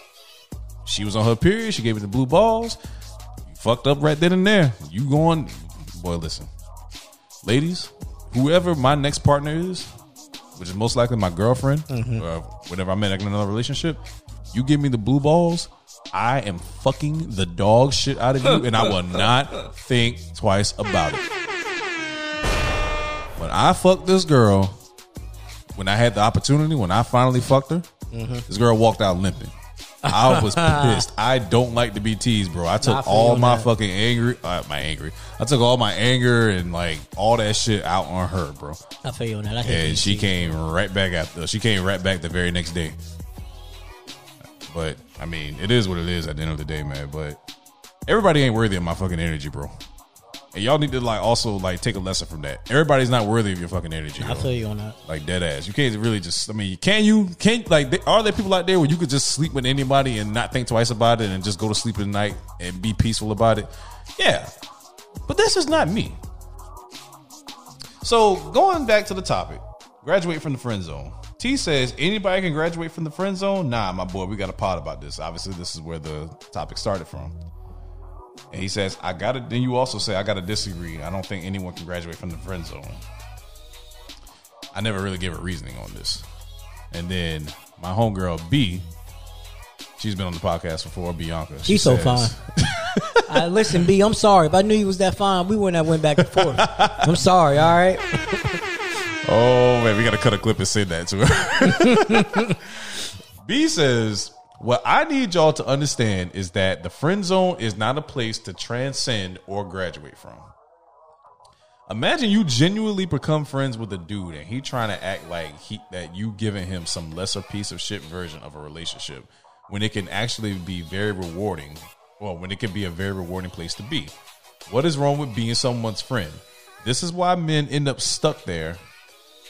S3: She was on her period. She gave me the blue balls. You Fucked up right then and there. You going, boy? Listen, ladies, whoever my next partner is, which is most likely my girlfriend, or whenever I'm in another relationship, you give me the blue balls, I am fucking the dog shit out of you, and I will not think twice about it. When I fucked this girl, when I had the opportunity, when I finally fucked her, mm-hmm. this girl walked out limping. I was pissed. I don't like to be teased, bro. I took all my
S4: that.
S3: fucking angry, uh, my angry. I took all my anger and like all that shit out on her, bro.
S4: I feel you on that. I
S3: And she
S4: things.
S3: came right back after. She came right back the very next day. But I mean, it is what it is at the end of the day, man. But everybody ain't worthy of my fucking energy, bro. And y'all need to like also like take a lesson from that. Everybody's not worthy of your fucking energy.
S4: I
S3: yo.
S4: feel you on that.
S3: Like dead ass. You can't really just. I mean, can you? Can like? They, are there people out there where you could just sleep with anybody and not think twice about it and just go to sleep at night and be peaceful about it? Yeah, but this is not me. So going back to the topic, graduate from the friend zone. T says anybody can graduate from the friend zone. Nah, my boy, we got a pod about this. Obviously, this is where the topic started from. And he says, I gotta then you also say I gotta disagree. I don't think anyone can graduate from the friend zone. I never really gave a reasoning on this. And then my homegirl B, she's been on the podcast before, Bianca. She
S4: She's so
S3: says-
S4: fine. I, listen, B, I'm sorry. If I knew you was that fine, we wouldn't have went back and forth. I'm sorry, all right?
S3: Oh man, we gotta cut a clip and send that to her. B says, What I need y'all to understand is that the friend zone is not a place to transcend or graduate from. Imagine you genuinely become friends with a dude and he trying to act like he that you giving him some lesser piece of shit version of a relationship when it can actually be very rewarding. Well, when it can be a very rewarding place to be. What is wrong with being someone's friend? This is why men end up stuck there.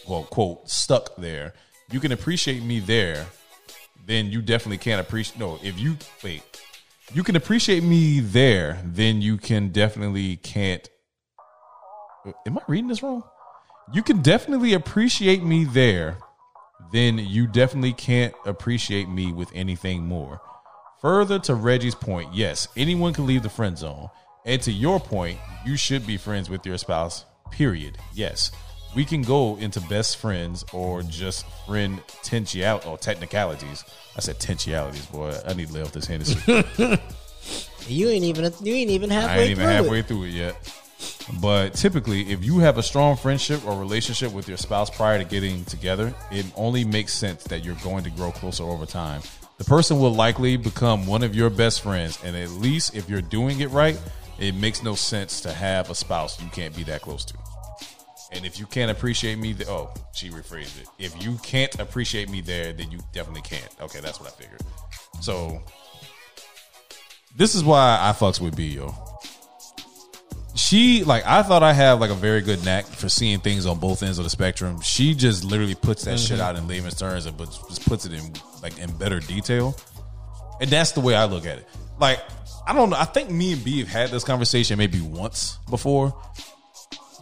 S3: Well, quote, stuck there. You can appreciate me there, then you definitely can't appreciate. No, if you wait, you can appreciate me there, then you can definitely can't. Am I reading this wrong? You can definitely appreciate me there, then you definitely can't appreciate me with anything more. Further to Reggie's point, yes, anyone can leave the friend zone. And to your point, you should be friends with your spouse, period. Yes. We can go into best friends or just friend tensial or technicalities. I said tensialities, boy. I need to lay off this Hennessy.
S4: You ain't even you ain't even halfway
S3: I ain't even
S4: through
S3: halfway
S4: it.
S3: through it yet. But typically, if you have a strong friendship or relationship with your spouse prior to getting together, it only makes sense that you're going to grow closer over time. The person will likely become one of your best friends, and at least if you're doing it right, it makes no sense to have a spouse you can't be that close to. And if you can't appreciate me, th- oh, she rephrased it. If you can't appreciate me there, then you definitely can't. Okay, that's what I figured. So this is why I fucks with B, yo. She like I thought I have like a very good knack for seeing things on both ends of the spectrum. She just literally puts that shit mm-hmm. out in layman's terms and but just puts it in like in better detail. And that's the way I look at it. Like I don't know. I think me and B have had this conversation maybe once before.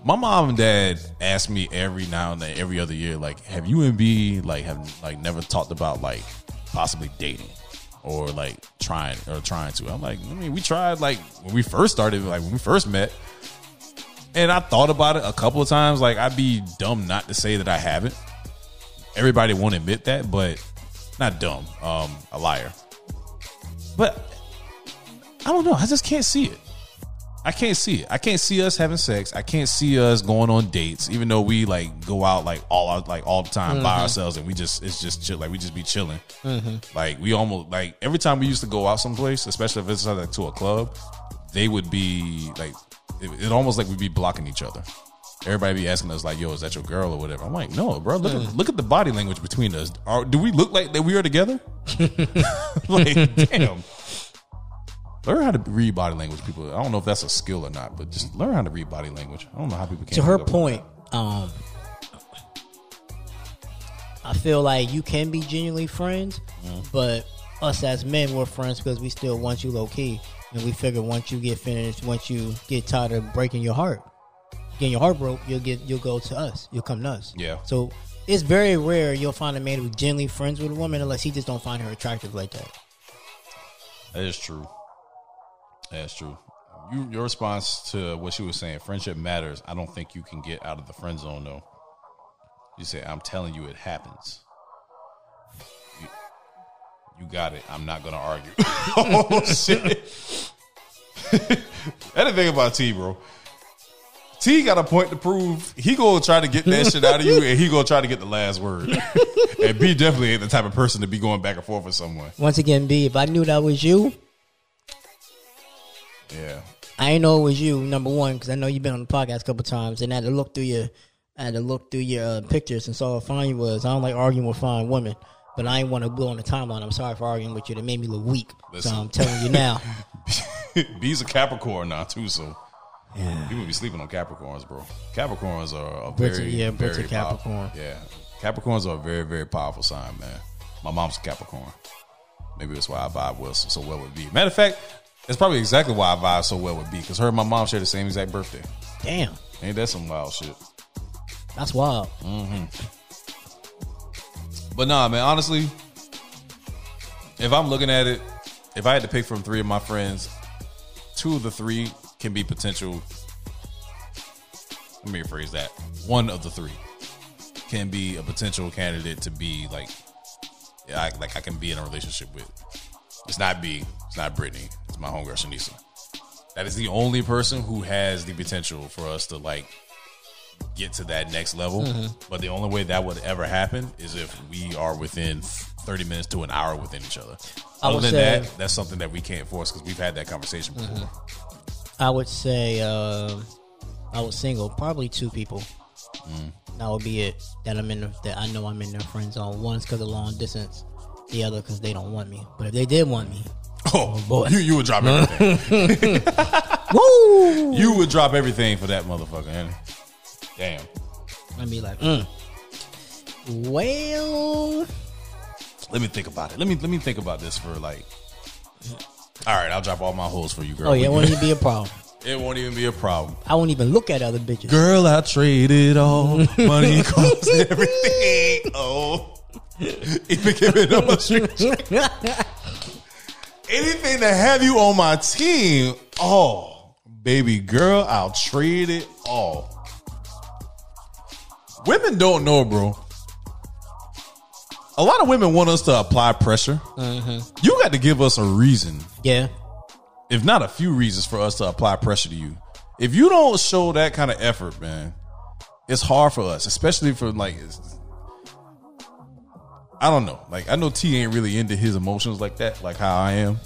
S3: My mom and dad ask me every now and then, every other year, like, have you and B like have like never talked about like possibly dating or like trying or trying to? I'm like, I mean, we tried like when we first started, like when we first met, and I thought about it a couple of times. Like, I'd be dumb not to say that I haven't. Everybody won't admit that, but not dumb, um, a liar. But I don't know. I just can't see it. I can't see it. I can't see us having sex. I can't see us going on dates, even though we like go out like all out like all the time by mm-hmm. ourselves, and we just it's just chill. Like we just be chilling. Mm-hmm. Like we almost like every time we used to go out someplace, especially if it's like to a club, they would be like it, it almost like we'd be blocking each other. Everybody be asking us like, "Yo, is that your girl or whatever?" I'm like, "No, bro. Look at hmm. look at the body language between us. Are, do we look like that we are together? like, damn." Learn how to read body language, people. I don't know if that's a skill or not, but just learn how to read body language. I don't know how people can.
S4: to her point, um, I feel like you can be genuinely friends,
S3: Mm-hmm.
S4: but us as men, we're friends because we still want you low key, and we figure once you get finished, once you get tired of breaking your heart, getting your heart broke, you'll get you'll go to us, you'll come to us.
S3: Yeah.
S4: So it's very rare you'll find a man who's genuinely friends with a woman unless he just don't find her attractive like that.
S3: That is true. That's true. You, your response to what she was saying, friendship matters. I don't think you can get out of the friend zone though. You say, "I'm telling you, it happens." You, you got it. I'm not gonna argue. oh shit! That's the thing about T, bro. T got a point to prove. He gonna try to get that shit out of you, and he gonna try to get the last word. and B definitely ain't the type of person to be going back and forth with someone.
S4: Once again, B, if I knew that was you,
S3: Yeah.
S4: I ain't know it was you. Number one, because I know you've been on the podcast a couple times, and I had to look through your, I had to look through your uh, pictures and saw how fine you was. I don't like arguing with fine women, but I ain't want to go on the timeline. I'm sorry for arguing with you. That made me look weak.
S3: Listen.
S4: So I'm telling you now.
S3: B's a Capricorn now too, so
S4: Yeah.
S3: people be sleeping on Capricorns, bro. Capricorns are a very,
S4: yeah,
S3: very
S4: Capricorn.
S3: powerful- Yeah, Capricorns are a very, very powerful sign, man. My mom's a Capricorn. Maybe that's why I vibe well so, so well with B. Matter of fact, it's probably exactly why I vibe so well with B because her and my mom share the same exact birthday.
S4: Damn,
S3: Ain't that some wild shit?
S4: that's wild. Mm-hmm.
S3: But nah, man, honestly, if I'm looking at it, if I had to pick from three of my friends, two of the three can be potential. Let me rephrase that. One of the three can be a potential candidate to be like, yeah, I, like I can be in a relationship with. It's not B. It's not Brittany. It's my homegirl Shanisa. That is the only person who has the potential for us to like get to that next level. Mm-hmm. But the only way that would ever happen is if we are within 30 minutes to an hour within each other.
S4: I
S3: Other than
S4: say-
S3: that, that's something that we can't force because we've had that conversation mm-hmm. before.
S4: I would say um, I was single, probably two people. Mm. That would be it. That I'm in. The, that I know I'm in their friend zone. One's because of long distance. The other because they don't want me. But if they did want me,
S3: Oh,
S4: boy.
S3: You, you would drop everything.
S4: woo!
S3: you would drop everything for that motherfucker. ain't? Damn.
S4: I'd be like, mm. well,
S3: Let me think about it. Let me let me think about this for like. All right, I'll drop all my holes for you, girl.
S4: oh yeah, it won't even be a problem.
S3: it won't even be a problem.
S4: I won't even look at other bitches.
S3: Girl, I traded all money, clothes, everything. Oh, even giving up a street. Anything to have you on my team. Oh, baby girl, I'll trade it all. Women don't know, bro. A lot of women want us to apply pressure. Mm-hmm. You got to give us a reason
S4: yeah,
S3: if not a few reasons for us to apply pressure to you. If you don't show that kind of effort, man, it's hard for us, especially for like. it's- I don't know. Like I know T ain't really into his emotions like that, like how I am,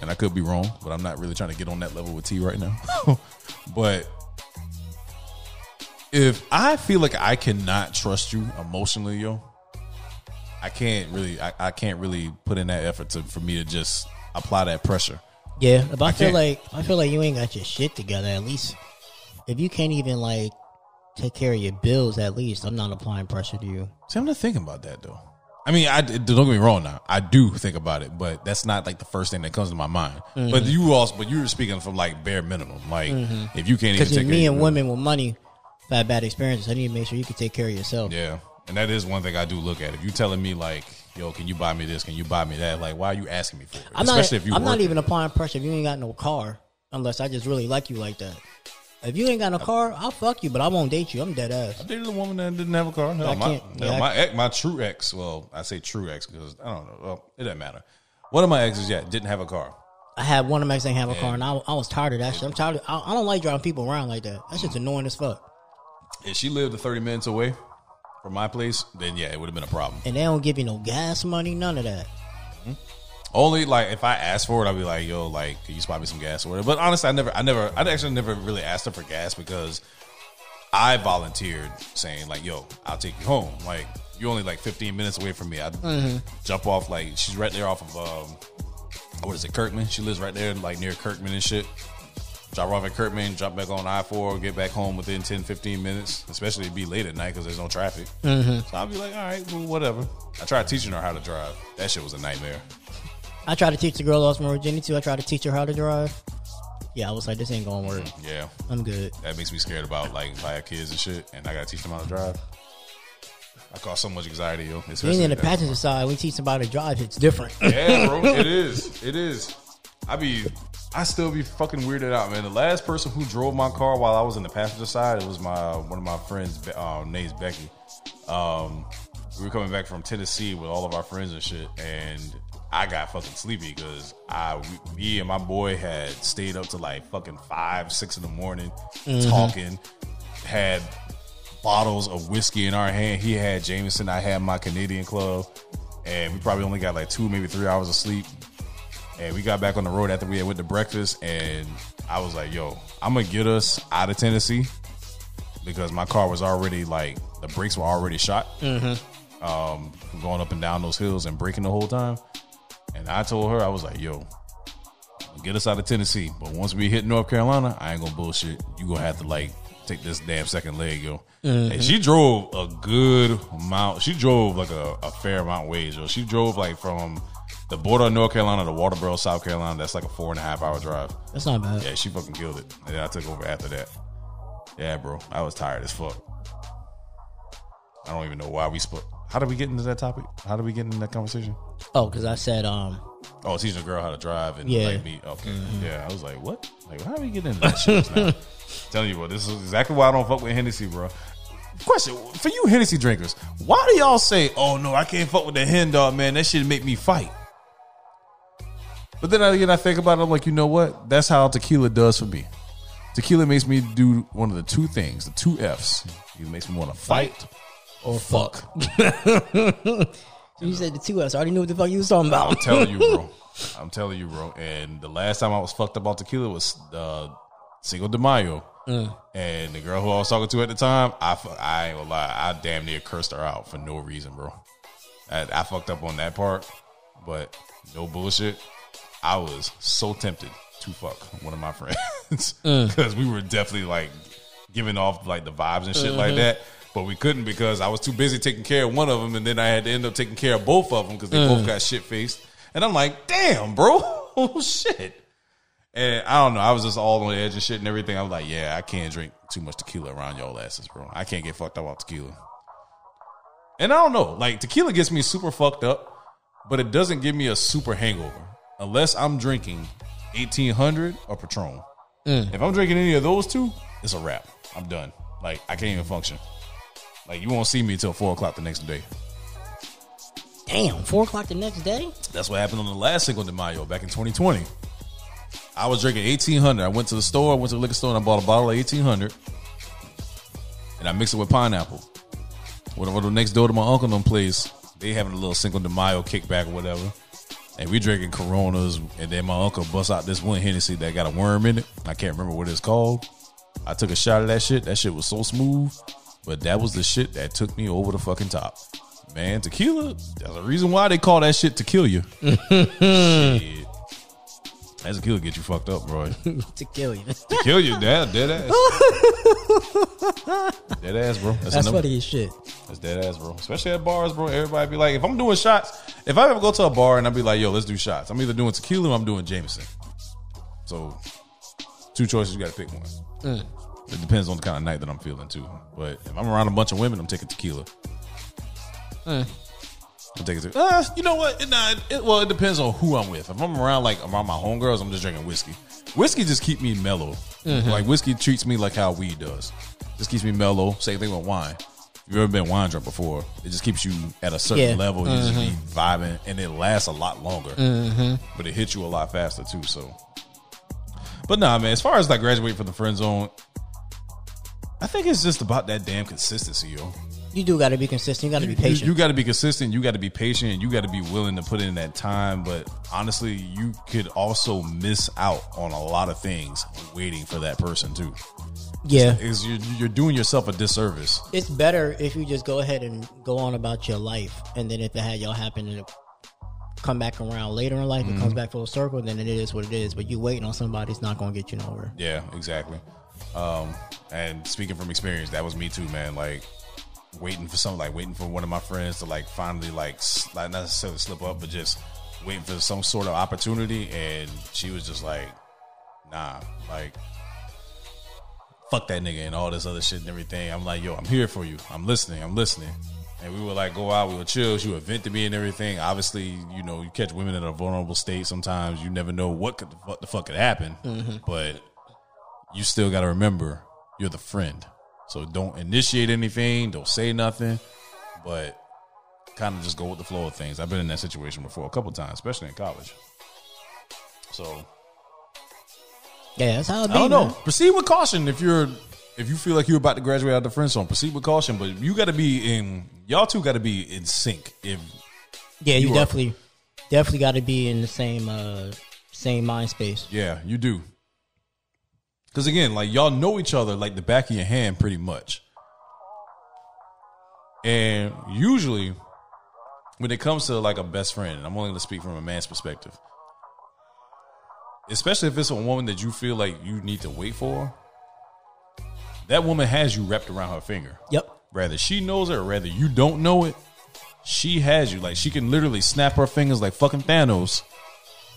S3: and I could be wrong, but I'm not really trying to get on that level with T right now. but if I feel like I cannot trust you emotionally, yo, I can't really, I, I can't really put in that effort to for me to just apply that pressure.
S4: Yeah, if I, feel
S3: can't-
S4: like I feel like you ain't got your shit together, at least if you can't even like take care of your bills, at least I'm not applying pressure to you.
S3: See, I'm not thinking about that though. I mean, I don't get me wrong. Now, I do think about it, but that's not like the first thing that comes to my mind. Mm-hmm. But you also, but you were speaking from like bare minimum. Like, mm-hmm. if you can't even
S4: Because
S3: take
S4: me and women with money have had bad experiences. I need to make sure you can take care of yourself.
S3: yeah, and that is one thing I do look at. If you telling me like, yo, can you buy me this? Can you buy me that? Like, why are you asking me for it?
S4: I'm
S3: Especially
S4: not.
S3: if you
S4: I'm not even applying pressure if you ain't got no car, unless I just really like you like that. If you ain't got no car, I'll fuck you, but I won't date you. I'm dead ass.
S3: I dated a woman that didn't have a car. Hell,
S4: I
S3: my,
S4: can't-
S3: hell,
S4: yeah, I-
S3: my ex, my true ex. Well, I say true ex because I don't know. Well, it doesn't matter. One of my exes, yeah, didn't have a car.
S4: I had one of my exes didn't have a car, and I, I was tired of that shit. I'm tired. Of, I, I don't like driving people around like that. That shit's annoying as fuck.
S3: If she lived 30 minutes away from my place, then yeah, it would have been a problem.
S4: And they don't give you no gas money, none of that.
S3: Only like if I asked for it, I'd be like, "Yo, like, can you spot me some gas or whatever?" But honestly, I never, I never, I actually never really asked her for gas because I volunteered, saying like, "Yo, I'll take you home." Like, you're only like 15 minutes away from me. I would jump off like she's right there off of um, what is it, Kirkman? She lives right there, like near Kirkman and shit. Drop off at Kirkman, jump back on I four, get back home within 10, 15 minutes. Especially it'd be late at night because there's no traffic. So I'll be like, all right, well, whatever. I tried teaching her how to drive. That shit was a nightmare.
S4: I tried to teach the girl I lost my virginity to. I tried to teach her how to drive. Yeah, I was like, this ain't gonna work.
S3: Yeah.
S4: I'm good.
S3: That makes me scared about like if I have kids and shit, and I gotta teach them how to drive. I cause so much anxiety, yo.
S4: Being in the passenger side, we teach somebody to drive. It's different.
S3: Yeah, bro, it is. It is. I be, I still be fucking weirded out, man. The last person who drove my car while I was in the passenger side, it was my one of my friends, um, name's Becky. Um, we were coming back from Tennessee with all of our friends and shit, and I got fucking sleepy because I, we, me and my boy had stayed up to like fucking five, six in the morning, talking, had bottles of whiskey in our hand. He had Jameson, I had my Canadian Club, and we probably only got like two, maybe three hours of sleep. And we got back on the road after we had went to breakfast, and I was like, "Yo, I'm gonna get us out of Tennessee because my car was already like the brakes were already shot, um, going up and down those hills and breaking the whole time." And I told her, I was like, "Yo, get us out of Tennessee, but once we hit North Carolina, I ain't gonna bullshit. You gonna have to like take this damn second leg, yo." Mm-hmm. And she drove a good amount. She drove like a, a fair amount ways, yo. She drove like from the border of North Carolina to Walterboro, South Carolina. That's like a four and a half hour drive.
S4: That's not bad.
S3: Yeah, she fucking killed it. And then I took over after that. Yeah, bro, I was tired as fuck. I don't even know why we split. How did we get into that topic? How did we get into that conversation?
S4: Oh, because I said, um,
S3: Oh, teaching a girl how to drive and
S4: Yeah.
S3: like me. Okay, yeah. I was like, what? Like, how do we get into that shit now? Telling you what, this is exactly why I don't fuck with Hennessy, bro. Question for you, Hennessy drinkers: Why do y'all say, "Oh no, I can't fuck with the hen dog, man"? That shit make me fight. But then again, I think about it. I'm like, you know what? That's how tequila does for me. Tequila makes me do one of the two things, the two Fs. It makes me want to fight or fuck.
S4: you said the two F's. I already knew what the fuck you was talking about.
S3: I'm telling you, bro. I'm telling you, bro. And the last time I was fucked up about tequila was uh, Cinco de Mayo. Mm. And the girl who I was talking to at the time, I, I ain't gonna lie, I damn near cursed her out for no reason, bro. I, I fucked up on that part, but no bullshit. I was so tempted to fuck one of my friends mm. because we were definitely like giving off like the vibes and shit like mm-hmm. that. But we couldn't because I was too busy taking care of one of them, and then I had to end up taking care of both of them because they both mm. got shit faced. And I'm like, damn, bro, oh shit. And I don't know, I was just all on the edge and shit and everything. I was like, yeah, I can't drink too much tequila around y'all asses, bro. I can't get fucked up off tequila. And I don't know, like tequila gets me super fucked up, but it doesn't give me a super hangover unless I'm drinking 1800 or Patron. Mm. If I'm drinking any of those two, it's a wrap. I'm done. Like I can't even function. Like you won't see me till four o'clock the next day.
S4: Damn, four o'clock the next day.
S3: That's what happened on the last Cinco de Mayo back in 2020. I was drinking eighteen hundred. I went to the store, I went to the liquor store, and I bought a bottle of eighteen hundred, and I mixed it with pineapple. When I went next door to my uncle, them place, they having a little Cinco de Mayo kickback or whatever, and we drinking Coronas, and then my uncle bust out this one Hennessy that got a worm in it. I can't remember what it's called. I took a shot of that shit. That shit was so smooth, but that was the shit that took me over the fucking top. Man, tequila. There's a reason why they call that shit to kill you. shit. That tequila get you fucked up, bro.
S4: to kill you.
S3: To kill you, dead, dead ass. dead ass, bro.
S4: That's
S3: another-
S4: funny as shit.
S3: That's dead ass, bro. Especially at bars, bro. Everybody be like, if I'm doing shots, if I ever go to a bar and I be like, yo, let's do shots. I'm either doing tequila or I'm doing Jameson. So, two choices. You got to pick one.
S4: Mm.
S3: It depends on the kind of night that I'm feeling too. But if I'm around a bunch of women, I'm taking tequila.
S4: Mm.
S3: I'm taking tequila. Uh, you know what? It, nah, it, well, it depends on who I'm with. If I'm around like around my homegirls, I'm just drinking whiskey. Whiskey just keep me mellow.
S4: Mm-hmm.
S3: Like whiskey treats me like how weed does. Just keeps me mellow. Same thing with wine. If you've ever been wine drunk before, it just keeps you at a certain
S4: Yeah.
S3: level. You just be
S4: Mm-hmm.
S3: vibing, and it lasts a lot longer. But it hits you a lot faster too. So, but nah, man. As far as like graduating from the friend zone, I think it's just about that damn consistency, yo.
S4: You do got to be consistent. You got to be patient.
S3: You, got to be consistent. You got to be patient. You got to be willing to put in that time. But honestly, you could also miss out on a lot of things waiting for that person too.
S4: yeah.
S3: Is you're, you're doing yourself a disservice.
S4: It's better if you just go ahead and go on about your life, and then if it had y'all happen and come back around later in life,
S3: Mm-hmm.
S4: it comes back full circle, then it is what it is. But you waiting on somebody's not going to get you nowhere.
S3: Yeah, exactly. Um, and speaking from experience, that was me too, man. Like waiting for something, like waiting for one of my friends to like finally like like not necessarily slip up, but just waiting for some sort of opportunity, and she was just like, "Nah, like." Fuck that nigga and all this other shit and everything. I'm like, yo, I'm here for you. I'm listening. I'm listening. And we would like go out, we would chill. She would vent to me and everything. Obviously, you know, you catch women in a vulnerable state. Sometimes you never know what could what the fuck could happen. But you still got to remember you're the friend. So don't initiate anything, don't say nothing, but kind of just go with the flow of things. I've been in that situation before a couple times, especially in college. So
S4: Yeah, that's how it be.
S3: I don't know.
S4: man.
S3: Proceed with caution if you're if you feel like you're about to graduate out of the friend zone. Proceed with caution, but you got to be in. Y'all two got to be in sync. If
S4: Yeah, you,
S3: You
S4: definitely, definitely got to be in the same, uh same mind space.
S3: Yeah, you do. Because again, like y'all know each other like the back of your hand pretty much. And usually, when it comes to like a best friend, and I'm only going to speak from a man's perspective, especially if it's a woman that you feel like you need to wait for, that woman has you wrapped around her finger.
S4: Yep.
S3: Rather she knows it or rather you don't know it, she has you. Like she can literally snap her fingers like fucking Thanos.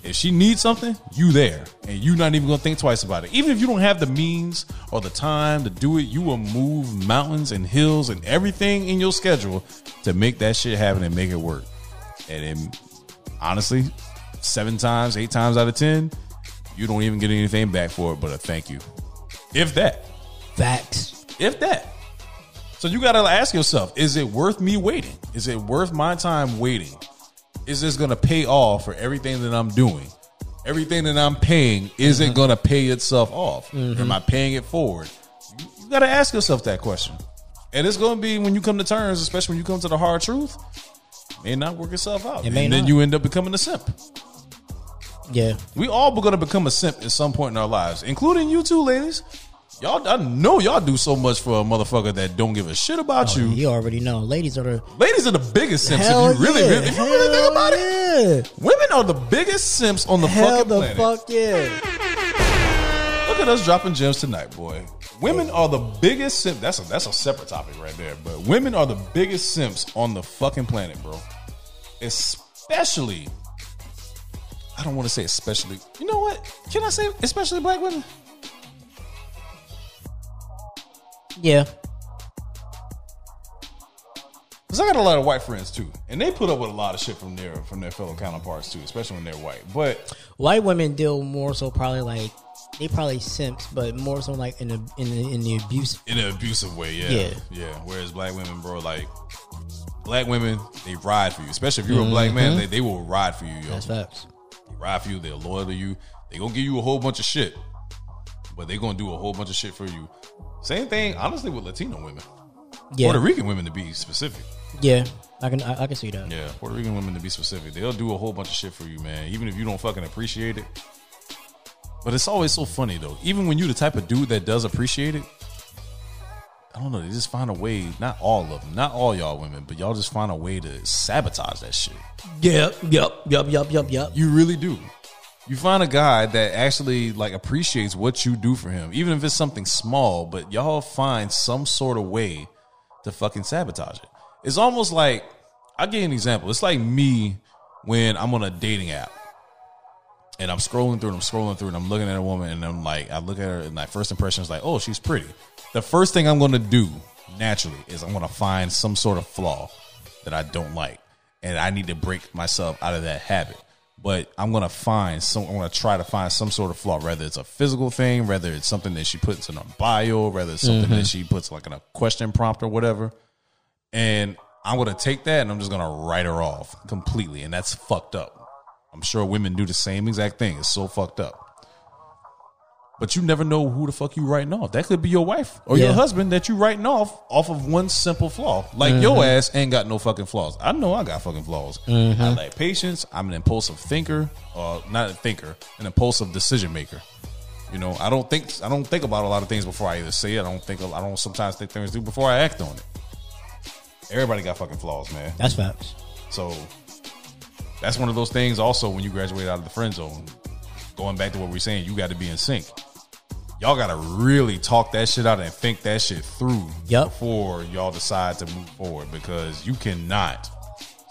S3: If she needs something, you there. And you not even gonna think twice about it. Even if you don't have the means or the time to do it, you will move mountains and hills and everything in your schedule to make that shit happen and make it work. And then honestly, seven times, eight times out of ten, you don't even get anything back for it but a thank you. If that.
S4: Facts.
S3: If that. So you got to ask yourself, is it worth me waiting? Is it worth my time waiting? Is this going to pay off for everything that I'm doing? Everything that I'm paying, is it mm-hmm. going to pay itself off? Am mm-hmm. I paying it forward? You, you got to ask yourself that question. And it's going to be when you come to terms, especially when you come to the hard truth, may not work itself out.
S4: It
S3: and then
S4: not.
S3: you end up becoming a simp.
S4: Yeah.
S3: We all going to become a simp at some point in our lives, including you two, ladies. Y'all, I know y'all do so much for a motherfucker that don't give a shit about oh, you.
S4: You already know. Ladies are the
S3: Ladies are the biggest simps.
S4: hell
S3: if you really,
S4: yeah.
S3: really, if you really think about it,
S4: it.
S3: women are the biggest simps on the
S4: Hell
S3: fucking
S4: the
S3: planet.
S4: fuck yeah.
S3: Look at us dropping gems tonight, boy. Women are the biggest simp. That's a that's a separate topic right there. But women are the biggest simps on the fucking planet, bro. Especially, I don't want to say especially. You know what? Can I say especially black women?
S4: Yeah.
S3: Cause I got a lot of white friends too, and they put up with a lot of shit from their from their fellow counterparts too, especially when they're white. But
S4: White women deal more so probably like they probably simps, but more so like in the in the in the abuse.
S3: in an abusive way, yeah,
S4: Yeah.
S3: yeah. Whereas black women, bro, like black women, they ride for you. Especially if you're a black man, mm-hmm. they, they will ride for you, yo.
S4: That's facts.
S3: They ride for you. They're loyal to you. They gonna give you a whole bunch of shit, but they gonna do a whole bunch of shit for you. Same thing, honestly, with Latino women,
S4: Yeah,
S3: Puerto Rican women to be specific.
S4: yeah, I can I, I can see that.
S3: Yeah, Puerto Rican women to be specific. They'll do a whole bunch of shit for you, man. Even if you don't fucking appreciate it. But it's always so funny though. Even when you're the type of dude that does appreciate it, I don't know. They just find a way. Not all of them, not all y'all women, but y'all just find a way to sabotage that shit.
S4: Yep, yep, yep, yep, yep, yep.
S3: You really do. You find a guy that actually like appreciates what you do for him, even if it's something small. But y'all find some sort of way to fucking sabotage it. It's almost like I'll give you an example. It's like me when I'm on a dating app and I'm scrolling through and I'm scrolling through and I'm looking at a woman and I'm like, I look at her and my first impression is like, oh, she's pretty. The first thing I'm going to do naturally is I'm going to find some sort of flaw that I don't like, and I need to break myself out of that habit. But I'm to find some. I'm to try to find some sort of flaw, whether it's a physical thing, whether it's something that she puts in a bio, whether it's something that mm-hmm. she puts like in a question prompt or whatever. And I'm to take that and I'm just to write her off completely, and that's fucked up. I'm sure women do the same exact thing. It's so fucked up. But you never know who the fuck you writing off. That could be your wife or your husband that you writing off off of one simple flaw. Like your mm-hmm. ass ain't got no fucking flaws. I know I got fucking flaws. Mm-hmm. I lack patience. I'm an impulsive thinker, or not a thinker, an impulsive decision maker. You know, I don't think I don't think about a lot of things before I either say it. I don't think I don't sometimes think things through before I act on it. Everybody got fucking flaws, man.
S4: That's facts.
S3: So that's one of those things. Also, when you graduate out of the friend zone, going back to what we are saying, you got to be in sync. Y'all got to really talk that shit out and think that shit through
S4: Yep.
S3: before y'all decide to move forward because you cannot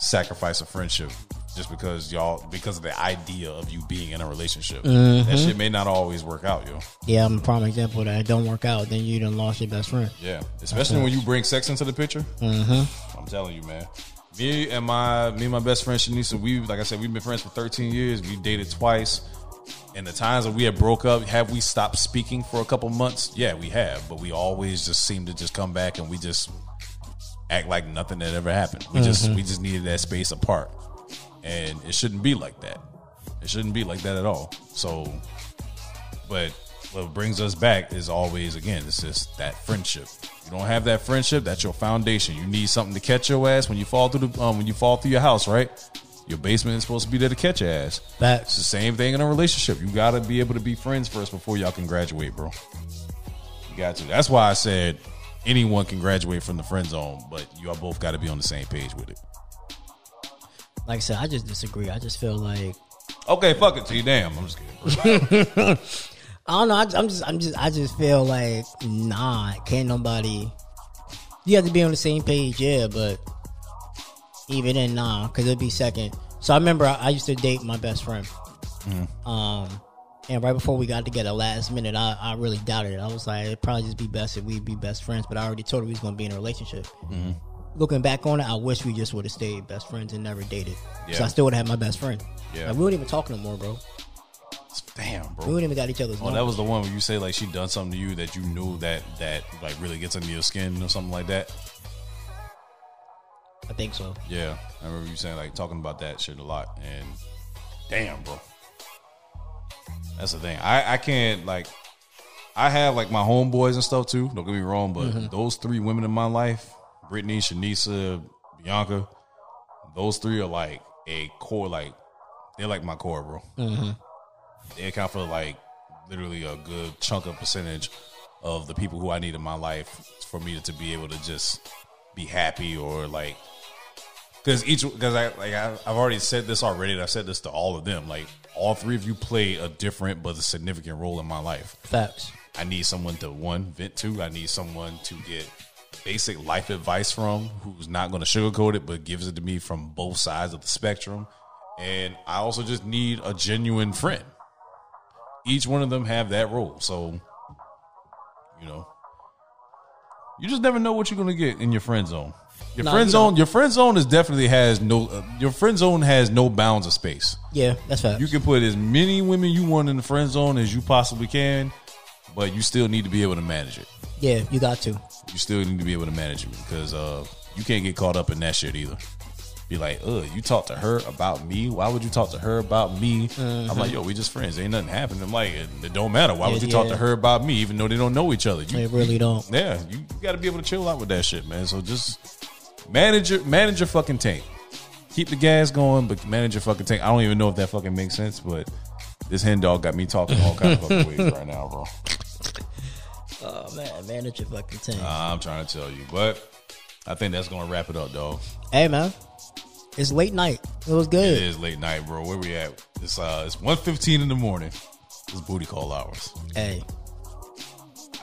S3: sacrifice a friendship just because y'all because of the idea of you being in a relationship. That shit may not always work out, yo.
S4: Yeah, I'm a prime example that. It don't work out, then you done lost your best friend.
S3: Yeah, especially when you bring sex into the picture. Mm-hmm. I'm telling you, man. Me and my me and my best friend Shanisa, we like I said, we've been friends for 13 years. We dated twice. And the times that we had broke up, have we stopped speaking for a couple months? Yeah, we have. But we always just seem to just come back and we just act like nothing that ever happened. We just we just needed that space apart, and it shouldn't be like that. It shouldn't be like that at all. So, but what brings us back is always again, it's just that friendship. You don't have that friendship, that's your foundation. You need something to catch your ass when you fall through the um, when you fall through your house, right? Your basement is supposed to be there to catch ass. It's the same thing in a relationship. You got to be able to be friends first before y'all can graduate, bro. You got to. That's why I said anyone can graduate from the friend zone, but you all both got to be on the same page with it.
S4: Like I said, I just disagree. I just feel like
S3: Okay, fuck it to. Damn, I'm just kidding.
S4: I don't know. I, I'm just, I'm just, I just feel like nah, can't nobody. You have to be on the same page, yeah, but even in nah, because it'd be second. So I remember I, I used to date my best friend, um, and right before we got together, last minute, I, I really doubted it. I was like, it'd probably just be best if we'd be best friends, but I already told her we was gonna be in a relationship. Looking back on it, I wish we just would have stayed best friends and never dated. So
S3: Yeah.
S4: I still would have had my best friend.
S3: Yeah.
S4: Like, we wouldn't even talk no more, bro.
S3: Damn, bro.
S4: We don't even got each other's.
S3: Oh, that was the one where you say like she done something to you that you knew that that like really gets under your skin or something like that.
S4: I think so.
S3: Yeah, I remember you saying like talking about that shit a lot, and damn, bro, that's the thing. I I can't like. I have like my homeboys and stuff too. Don't get me wrong, but mm-hmm. those three women in my life, Brittany, Shanisa, Bianca, those three are like a core. Like they're like my core, bro. Mm-hmm. They account for like literally a good chunk of percentage of the people who I need in my life for me to be able to just be happy or like because each because I like I, I've already said this already. And I've said this to all of them. Like all three of you play a different but a significant role in my life.
S4: Facts.
S3: I need someone to one vent to. I need someone to get basic life advice from who's not going to sugarcoat it but gives it to me from both sides of the spectrum. And I also just need a genuine friend. Each one of them have that role. So, you know, you just never know what you're going to get in your friend zone. Your
S4: No,
S3: friend zone, your friend zone is definitely has no. Uh, your friend zone has no bounds of space.
S4: Yeah, that's facts.
S3: You can put as many women you want in the friend zone as you possibly can, but you still need to be able to manage it.
S4: yeah, you got to.
S3: You still need to be able to manage it because uh, you can't get caught up in that shit either. be like, "Ugh, you talk to her about me? Why would you talk to her about me?" I'm like, "Yo, we just friends. Ain't nothing happening." I'm like, "It, don't matter. Why would
S4: Yeah,
S3: you talk to her about me, even though they don't know each other?" You,
S4: They really don't.
S3: yeah, you, you got to be able to chill out with that shit, man. So just manage your manage your fucking tank. Keep the gas going, but manage your fucking tank. I don't even know if that fucking makes sense, but this hen dog got me talking all kind of fucking ways right now, bro.
S4: Oh man, manage your fucking team.
S3: I'm trying to tell you, but I think that's gonna wrap it up, dog.
S4: hey man, it's late night. It was good.
S3: It is late night, bro. Where we at? It's uh, it's 1.15 in the morning. It's booty call hours.
S4: Hey,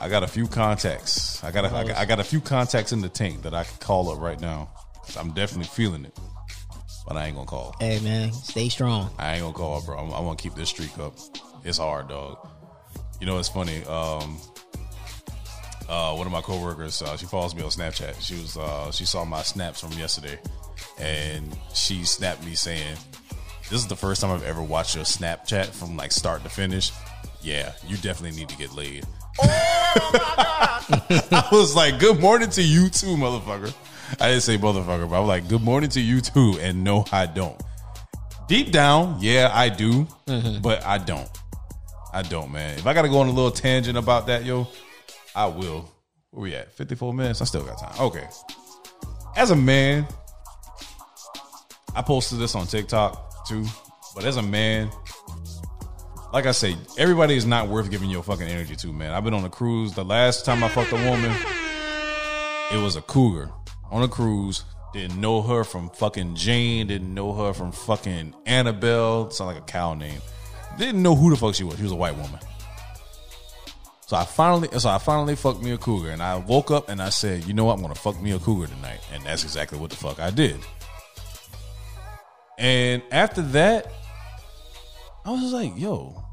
S3: I got a few contacts. I got a, I got, I got a few contacts in the tank that I can call up right now. I'm definitely feeling it, but I ain't gonna call.
S4: hey man, stay strong.
S3: I ain't gonna call, bro. I'm, I'm gonna keep this streak up. It's hard, dog. You know, it's funny. Um, uh, one of my coworkers, uh, she follows me on Snapchat. She was, uh, she saw my snaps from yesterday, and she snapped me saying, "This is the first time I've ever watched your Snapchat from like start to finish. Yeah, you definitely need to get laid." Oh, I was like, "Good morning to you too, motherfucker." I didn't say motherfucker, but I'm like, "Good morning to you too," and no, I don't. Deep down, yeah, I do, mm-hmm. but I don't. I don't, man. If I got to go on a little tangent about that, yo, I will. Where we at? 54 minutes? I still got time. Okay. As a man, I posted this on TikTok too, but as a man, like I say, everybody is not worth giving your fucking energy to, man. I've been on a cruise. The last time I fucked a woman, it was a cougar on a cruise. Didn't know her from fucking Jane. Didn't know her from fucking Annabelle. Sound like a cow name. Didn't know who the fuck she was. She was a white woman. So I finally, so I finally fucked me a cougar, and I woke up and I said, you know what, I'm gonna fuck me a cougar tonight, and that's exactly what the fuck I did. And after that, I was just like, yo,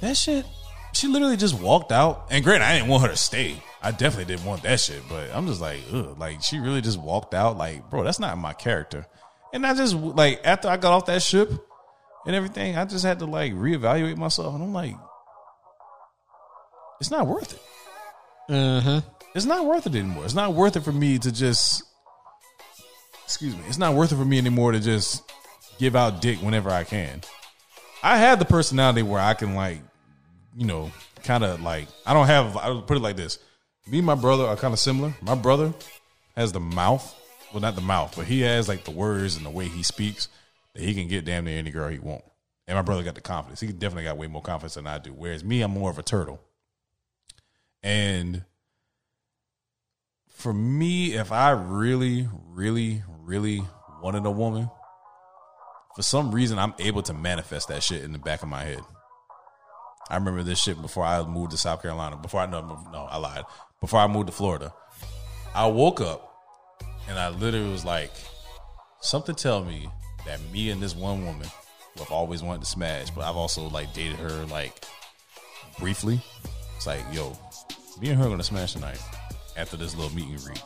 S3: that shit. She literally just walked out, and granted, I didn't want her to stay. I definitely didn't want that shit, but I'm just like, ugh, like she really just walked out. Like, bro, that's not my character. And I just like after I got off that ship and everything, I just had to like reevaluate myself, and I'm like, it's not worth it.
S4: Uh-huh.
S3: It's not worth it anymore. It's not worth it for me to just, excuse me, it's not worth it for me anymore to just give out dick whenever I can. I have the personality where I can like, you know, kind of like I don't have. I would put it like this: me and my brother are kind of similar. My brother has the mouth, well, not the mouth, but he has like the words and the way he speaks that he can get damn near any girl he want. And my brother got the confidence. He definitely got way more confidence than I do. Whereas me, I'm more of a turtle. And for me, if I really, really, really wanted a woman, for some reason, I'm able to manifest that shit in the back of my head. I remember this shit before I moved to South Carolina. Before I no, no, I lied. Before I moved to Florida, I woke up and I literally was like, something tell me that me and this one woman, who I've always wanted to smash, but I've also like dated her like briefly. It's like, yo, me and her gonna smash tonight after this little meet and greet.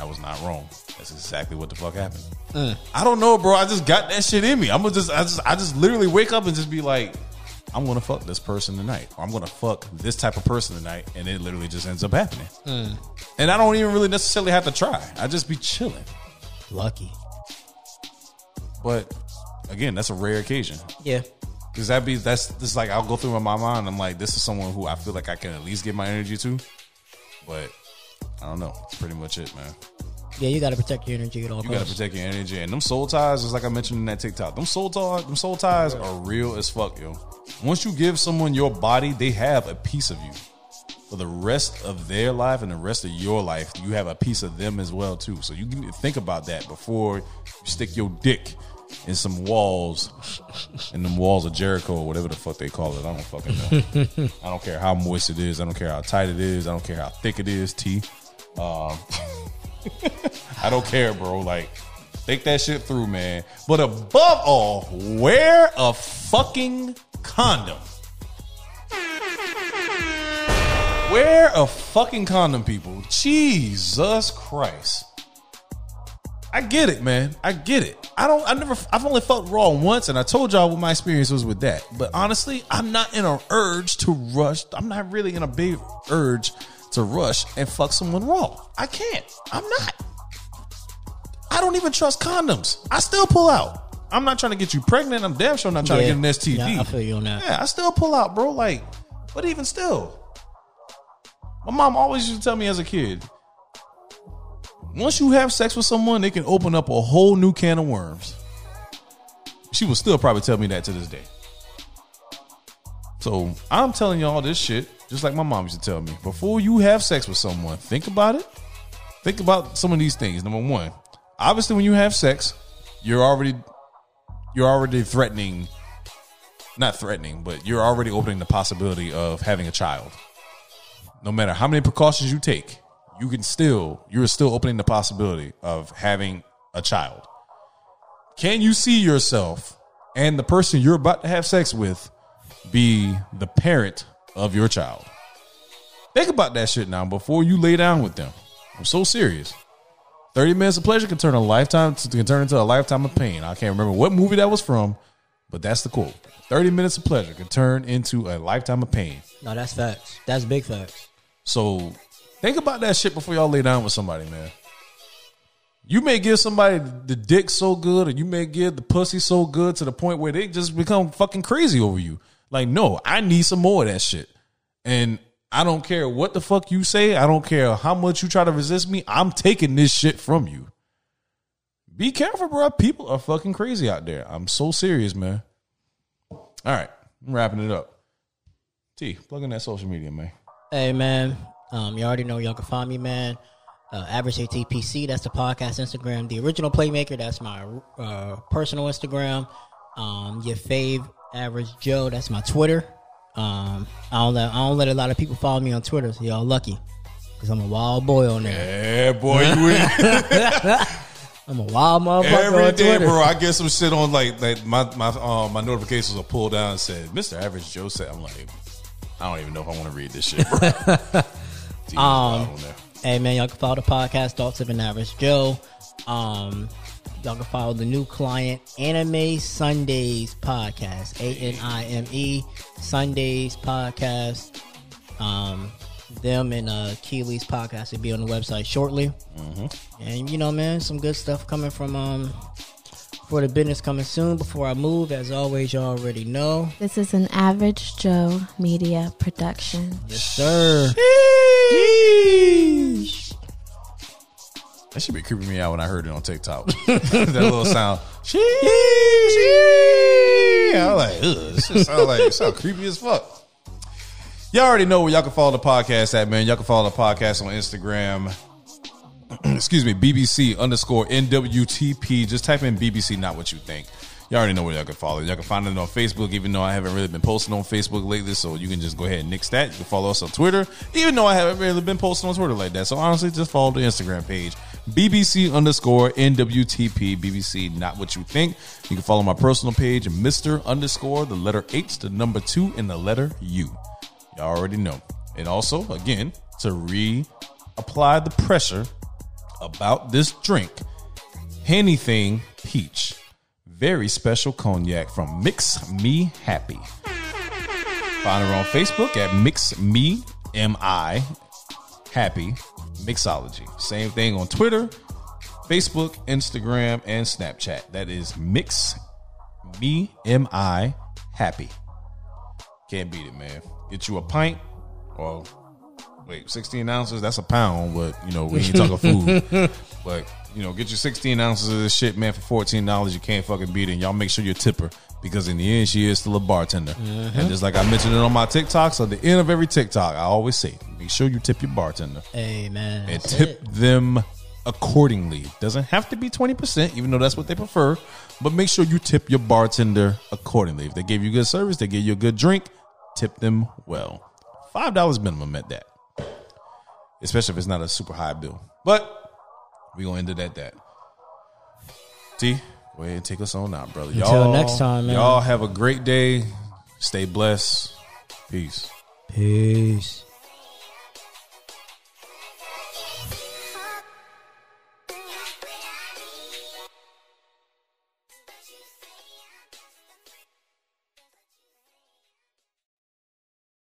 S3: I was not wrong. That's exactly what the fuck happened. Mm. I don't know, bro. I just got that shit in me. I'm gonna just, I just, I just literally wake up and just be like, I'm gonna fuck this person tonight, or I'm gonna fuck this type of person tonight, and it literally just ends up happening. Mm. And I don't even really necessarily have to try. I just be chilling.
S4: Lucky.
S3: But again, that's a rare occasion.
S4: Yeah.
S3: Cause that be that's just like I'll go through in my mind. I'm like, this is someone who I feel like I can at least give my energy to. But I don't know. That's pretty much it, man.
S4: Yeah, you got to protect your energy at all
S3: You gotta protect your energy. And them soul ties, just like I mentioned in that TikTok, them soul ties, them soul ties are real as fuck, yo. Once you give someone your body, they have a piece of you. For the rest of their life and the rest of your life, you have a piece of them as well too. So you need to think about that before you stick your dick in some walls, in them walls of Jericho or whatever the fuck they call it. I don't fucking know. I don't care how moist it is. I don't care how tight it is. I don't care how thick it is. T. Um, I don't care, bro. Like, think that shit through, man. But above all, wear a fucking condom. Wear a fucking condom, people. Jesus Christ. I get it, man. I get it. I don't. I never. I've only fucked raw once, and I told y'all what my experience was with that. But honestly, I'm not in a urge to rush. I'm not really in a big urge to rush and fuck someone raw. I can't. I'm not. I don't even trust condoms. I still pull out. I'm not trying to get you pregnant. I'm damn sure not trying
S4: Yeah.
S3: to get an STD.
S4: Yeah, I feel you on that.
S3: Yeah, I still pull out, bro. Like, but even still, my mom always used to tell me as a kid, once you have sex with someone, they can open up a whole new can of worms. She will still probably tell me that to this day. So I'm telling you all this shit, just like my mom used to tell me. Before you have sex with someone, think about it. Think about some of these things. Number one, obviously, when you have sex, you're already you're already threatening, not threatening, but you're already opening the possibility of having a child. No matter how many precautions you take, you can still you're still opening the possibility of having a child. Can you see yourself and the person you're about to have sex with be the parent of your child? Think about that shit now before you lay down with them. I'm so serious. 30 minutes of pleasure can turn a lifetime can turn into a lifetime of pain. I can't remember what movie that was from, but that's the quote. 30 minutes of pleasure can turn into a lifetime of pain.
S4: No, that's facts. That's big facts.
S3: So think about that shit before y'all lay down with somebody, man. You may give somebody the dick so good, or you may give the pussy so good to the point where they just become fucking crazy over you. Like, no, I need some more of that shit. And I don't care what the fuck you say. I don't care how much you try to resist me. I'm taking this shit from you. Be careful, bro. People are fucking crazy out there. I'm so serious, man. All right, I'm wrapping it up. T, plug in that social media, man.
S4: Hey man, um, you already know y'all can find me, man. Uh, Average ATPC, that's the podcast Instagram. The original Playmaker, that's my uh, personal Instagram. Um, your fave Average Joe, that's my Twitter. Um, I don't let I don't let a lot of people follow me on Twitter, so y'all lucky, cause I'm a wild boy on there.
S3: Yeah, boy, you in
S4: I'm a wild motherfucker
S3: every
S4: on
S3: day, bro. I get some shit on like like my my uh, my notifications are pulled down and said Mr. Average Joe said. I'm like, I don't even know if I want to read this shit, bro. T was wild on there.
S4: Hey man, y'all can follow the podcast Thoughts of an Average Joe. Um, y'all can follow the new client Anime Sundays podcast. A N I M E Sundays podcast. Um, them and uh Keely's podcast will be on the website shortly. And you know, man, some good stuff coming from um for the business coming soon. Before I move, as always, y'all already know.
S2: This is an Average Joe Media production.
S4: Yes, sir.
S3: That should be creeping me out when I heard it on TikTok. that little sound. Sheesh. I was like, ugh, this shit sound like it sound creepy as fuck. Y'all already know where y'all can follow the podcast at, man. Y'all can follow the podcast on Instagram. Excuse me, BBC underscore NWTP. Just type in BBC, not what you think. Y'all already know where y'all can follow. Y'all can find it on Facebook, even though I haven't really been posting on Facebook lately. So you can just go ahead and nix that. You can follow us on Twitter, even though I haven't really been posting on Twitter like that. So honestly, just follow the Instagram page. BBC underscore NWTP. BBC, not what you think. You can follow my personal page, Mr. underscore the letter H, the number two, and the letter U. Y'all already know. And also, again, to reapply the pressure about this drink, Anything Peach. Very special cognac from Mix Me Happy. Find her on Facebook at Mix Me M I Happy Mixology. Same thing on Twitter, Facebook, Instagram, and Snapchat. That is Mix Me M I Happy. Can't beat it, man. Get you a pint or wait, 16 ounces, that's a pound, but you know, we ain't talking food. but you know, get you 16 ounces of this shit, man, for $14. You can't fucking beat it. And y'all make sure you tip her because in the end, she is still a bartender. Mm-hmm. And just like I mentioned it on my TikToks, at the end of every TikTok, I always say, make sure you tip your bartender
S4: man,
S3: and
S4: that's
S3: tip
S4: it.
S3: them accordingly. Doesn't have to be 20%, even though that's what they prefer, but make sure you tip your bartender accordingly. If they gave you good service, they gave you a good drink, tip them well. $5 minimum at that. Especially if it's not a super high bill. But we gonna end it at that. T, go ahead and take us on out, brother.
S4: Until next time, man.
S3: Y'all have a great day. Stay blessed. Peace.
S4: Peace.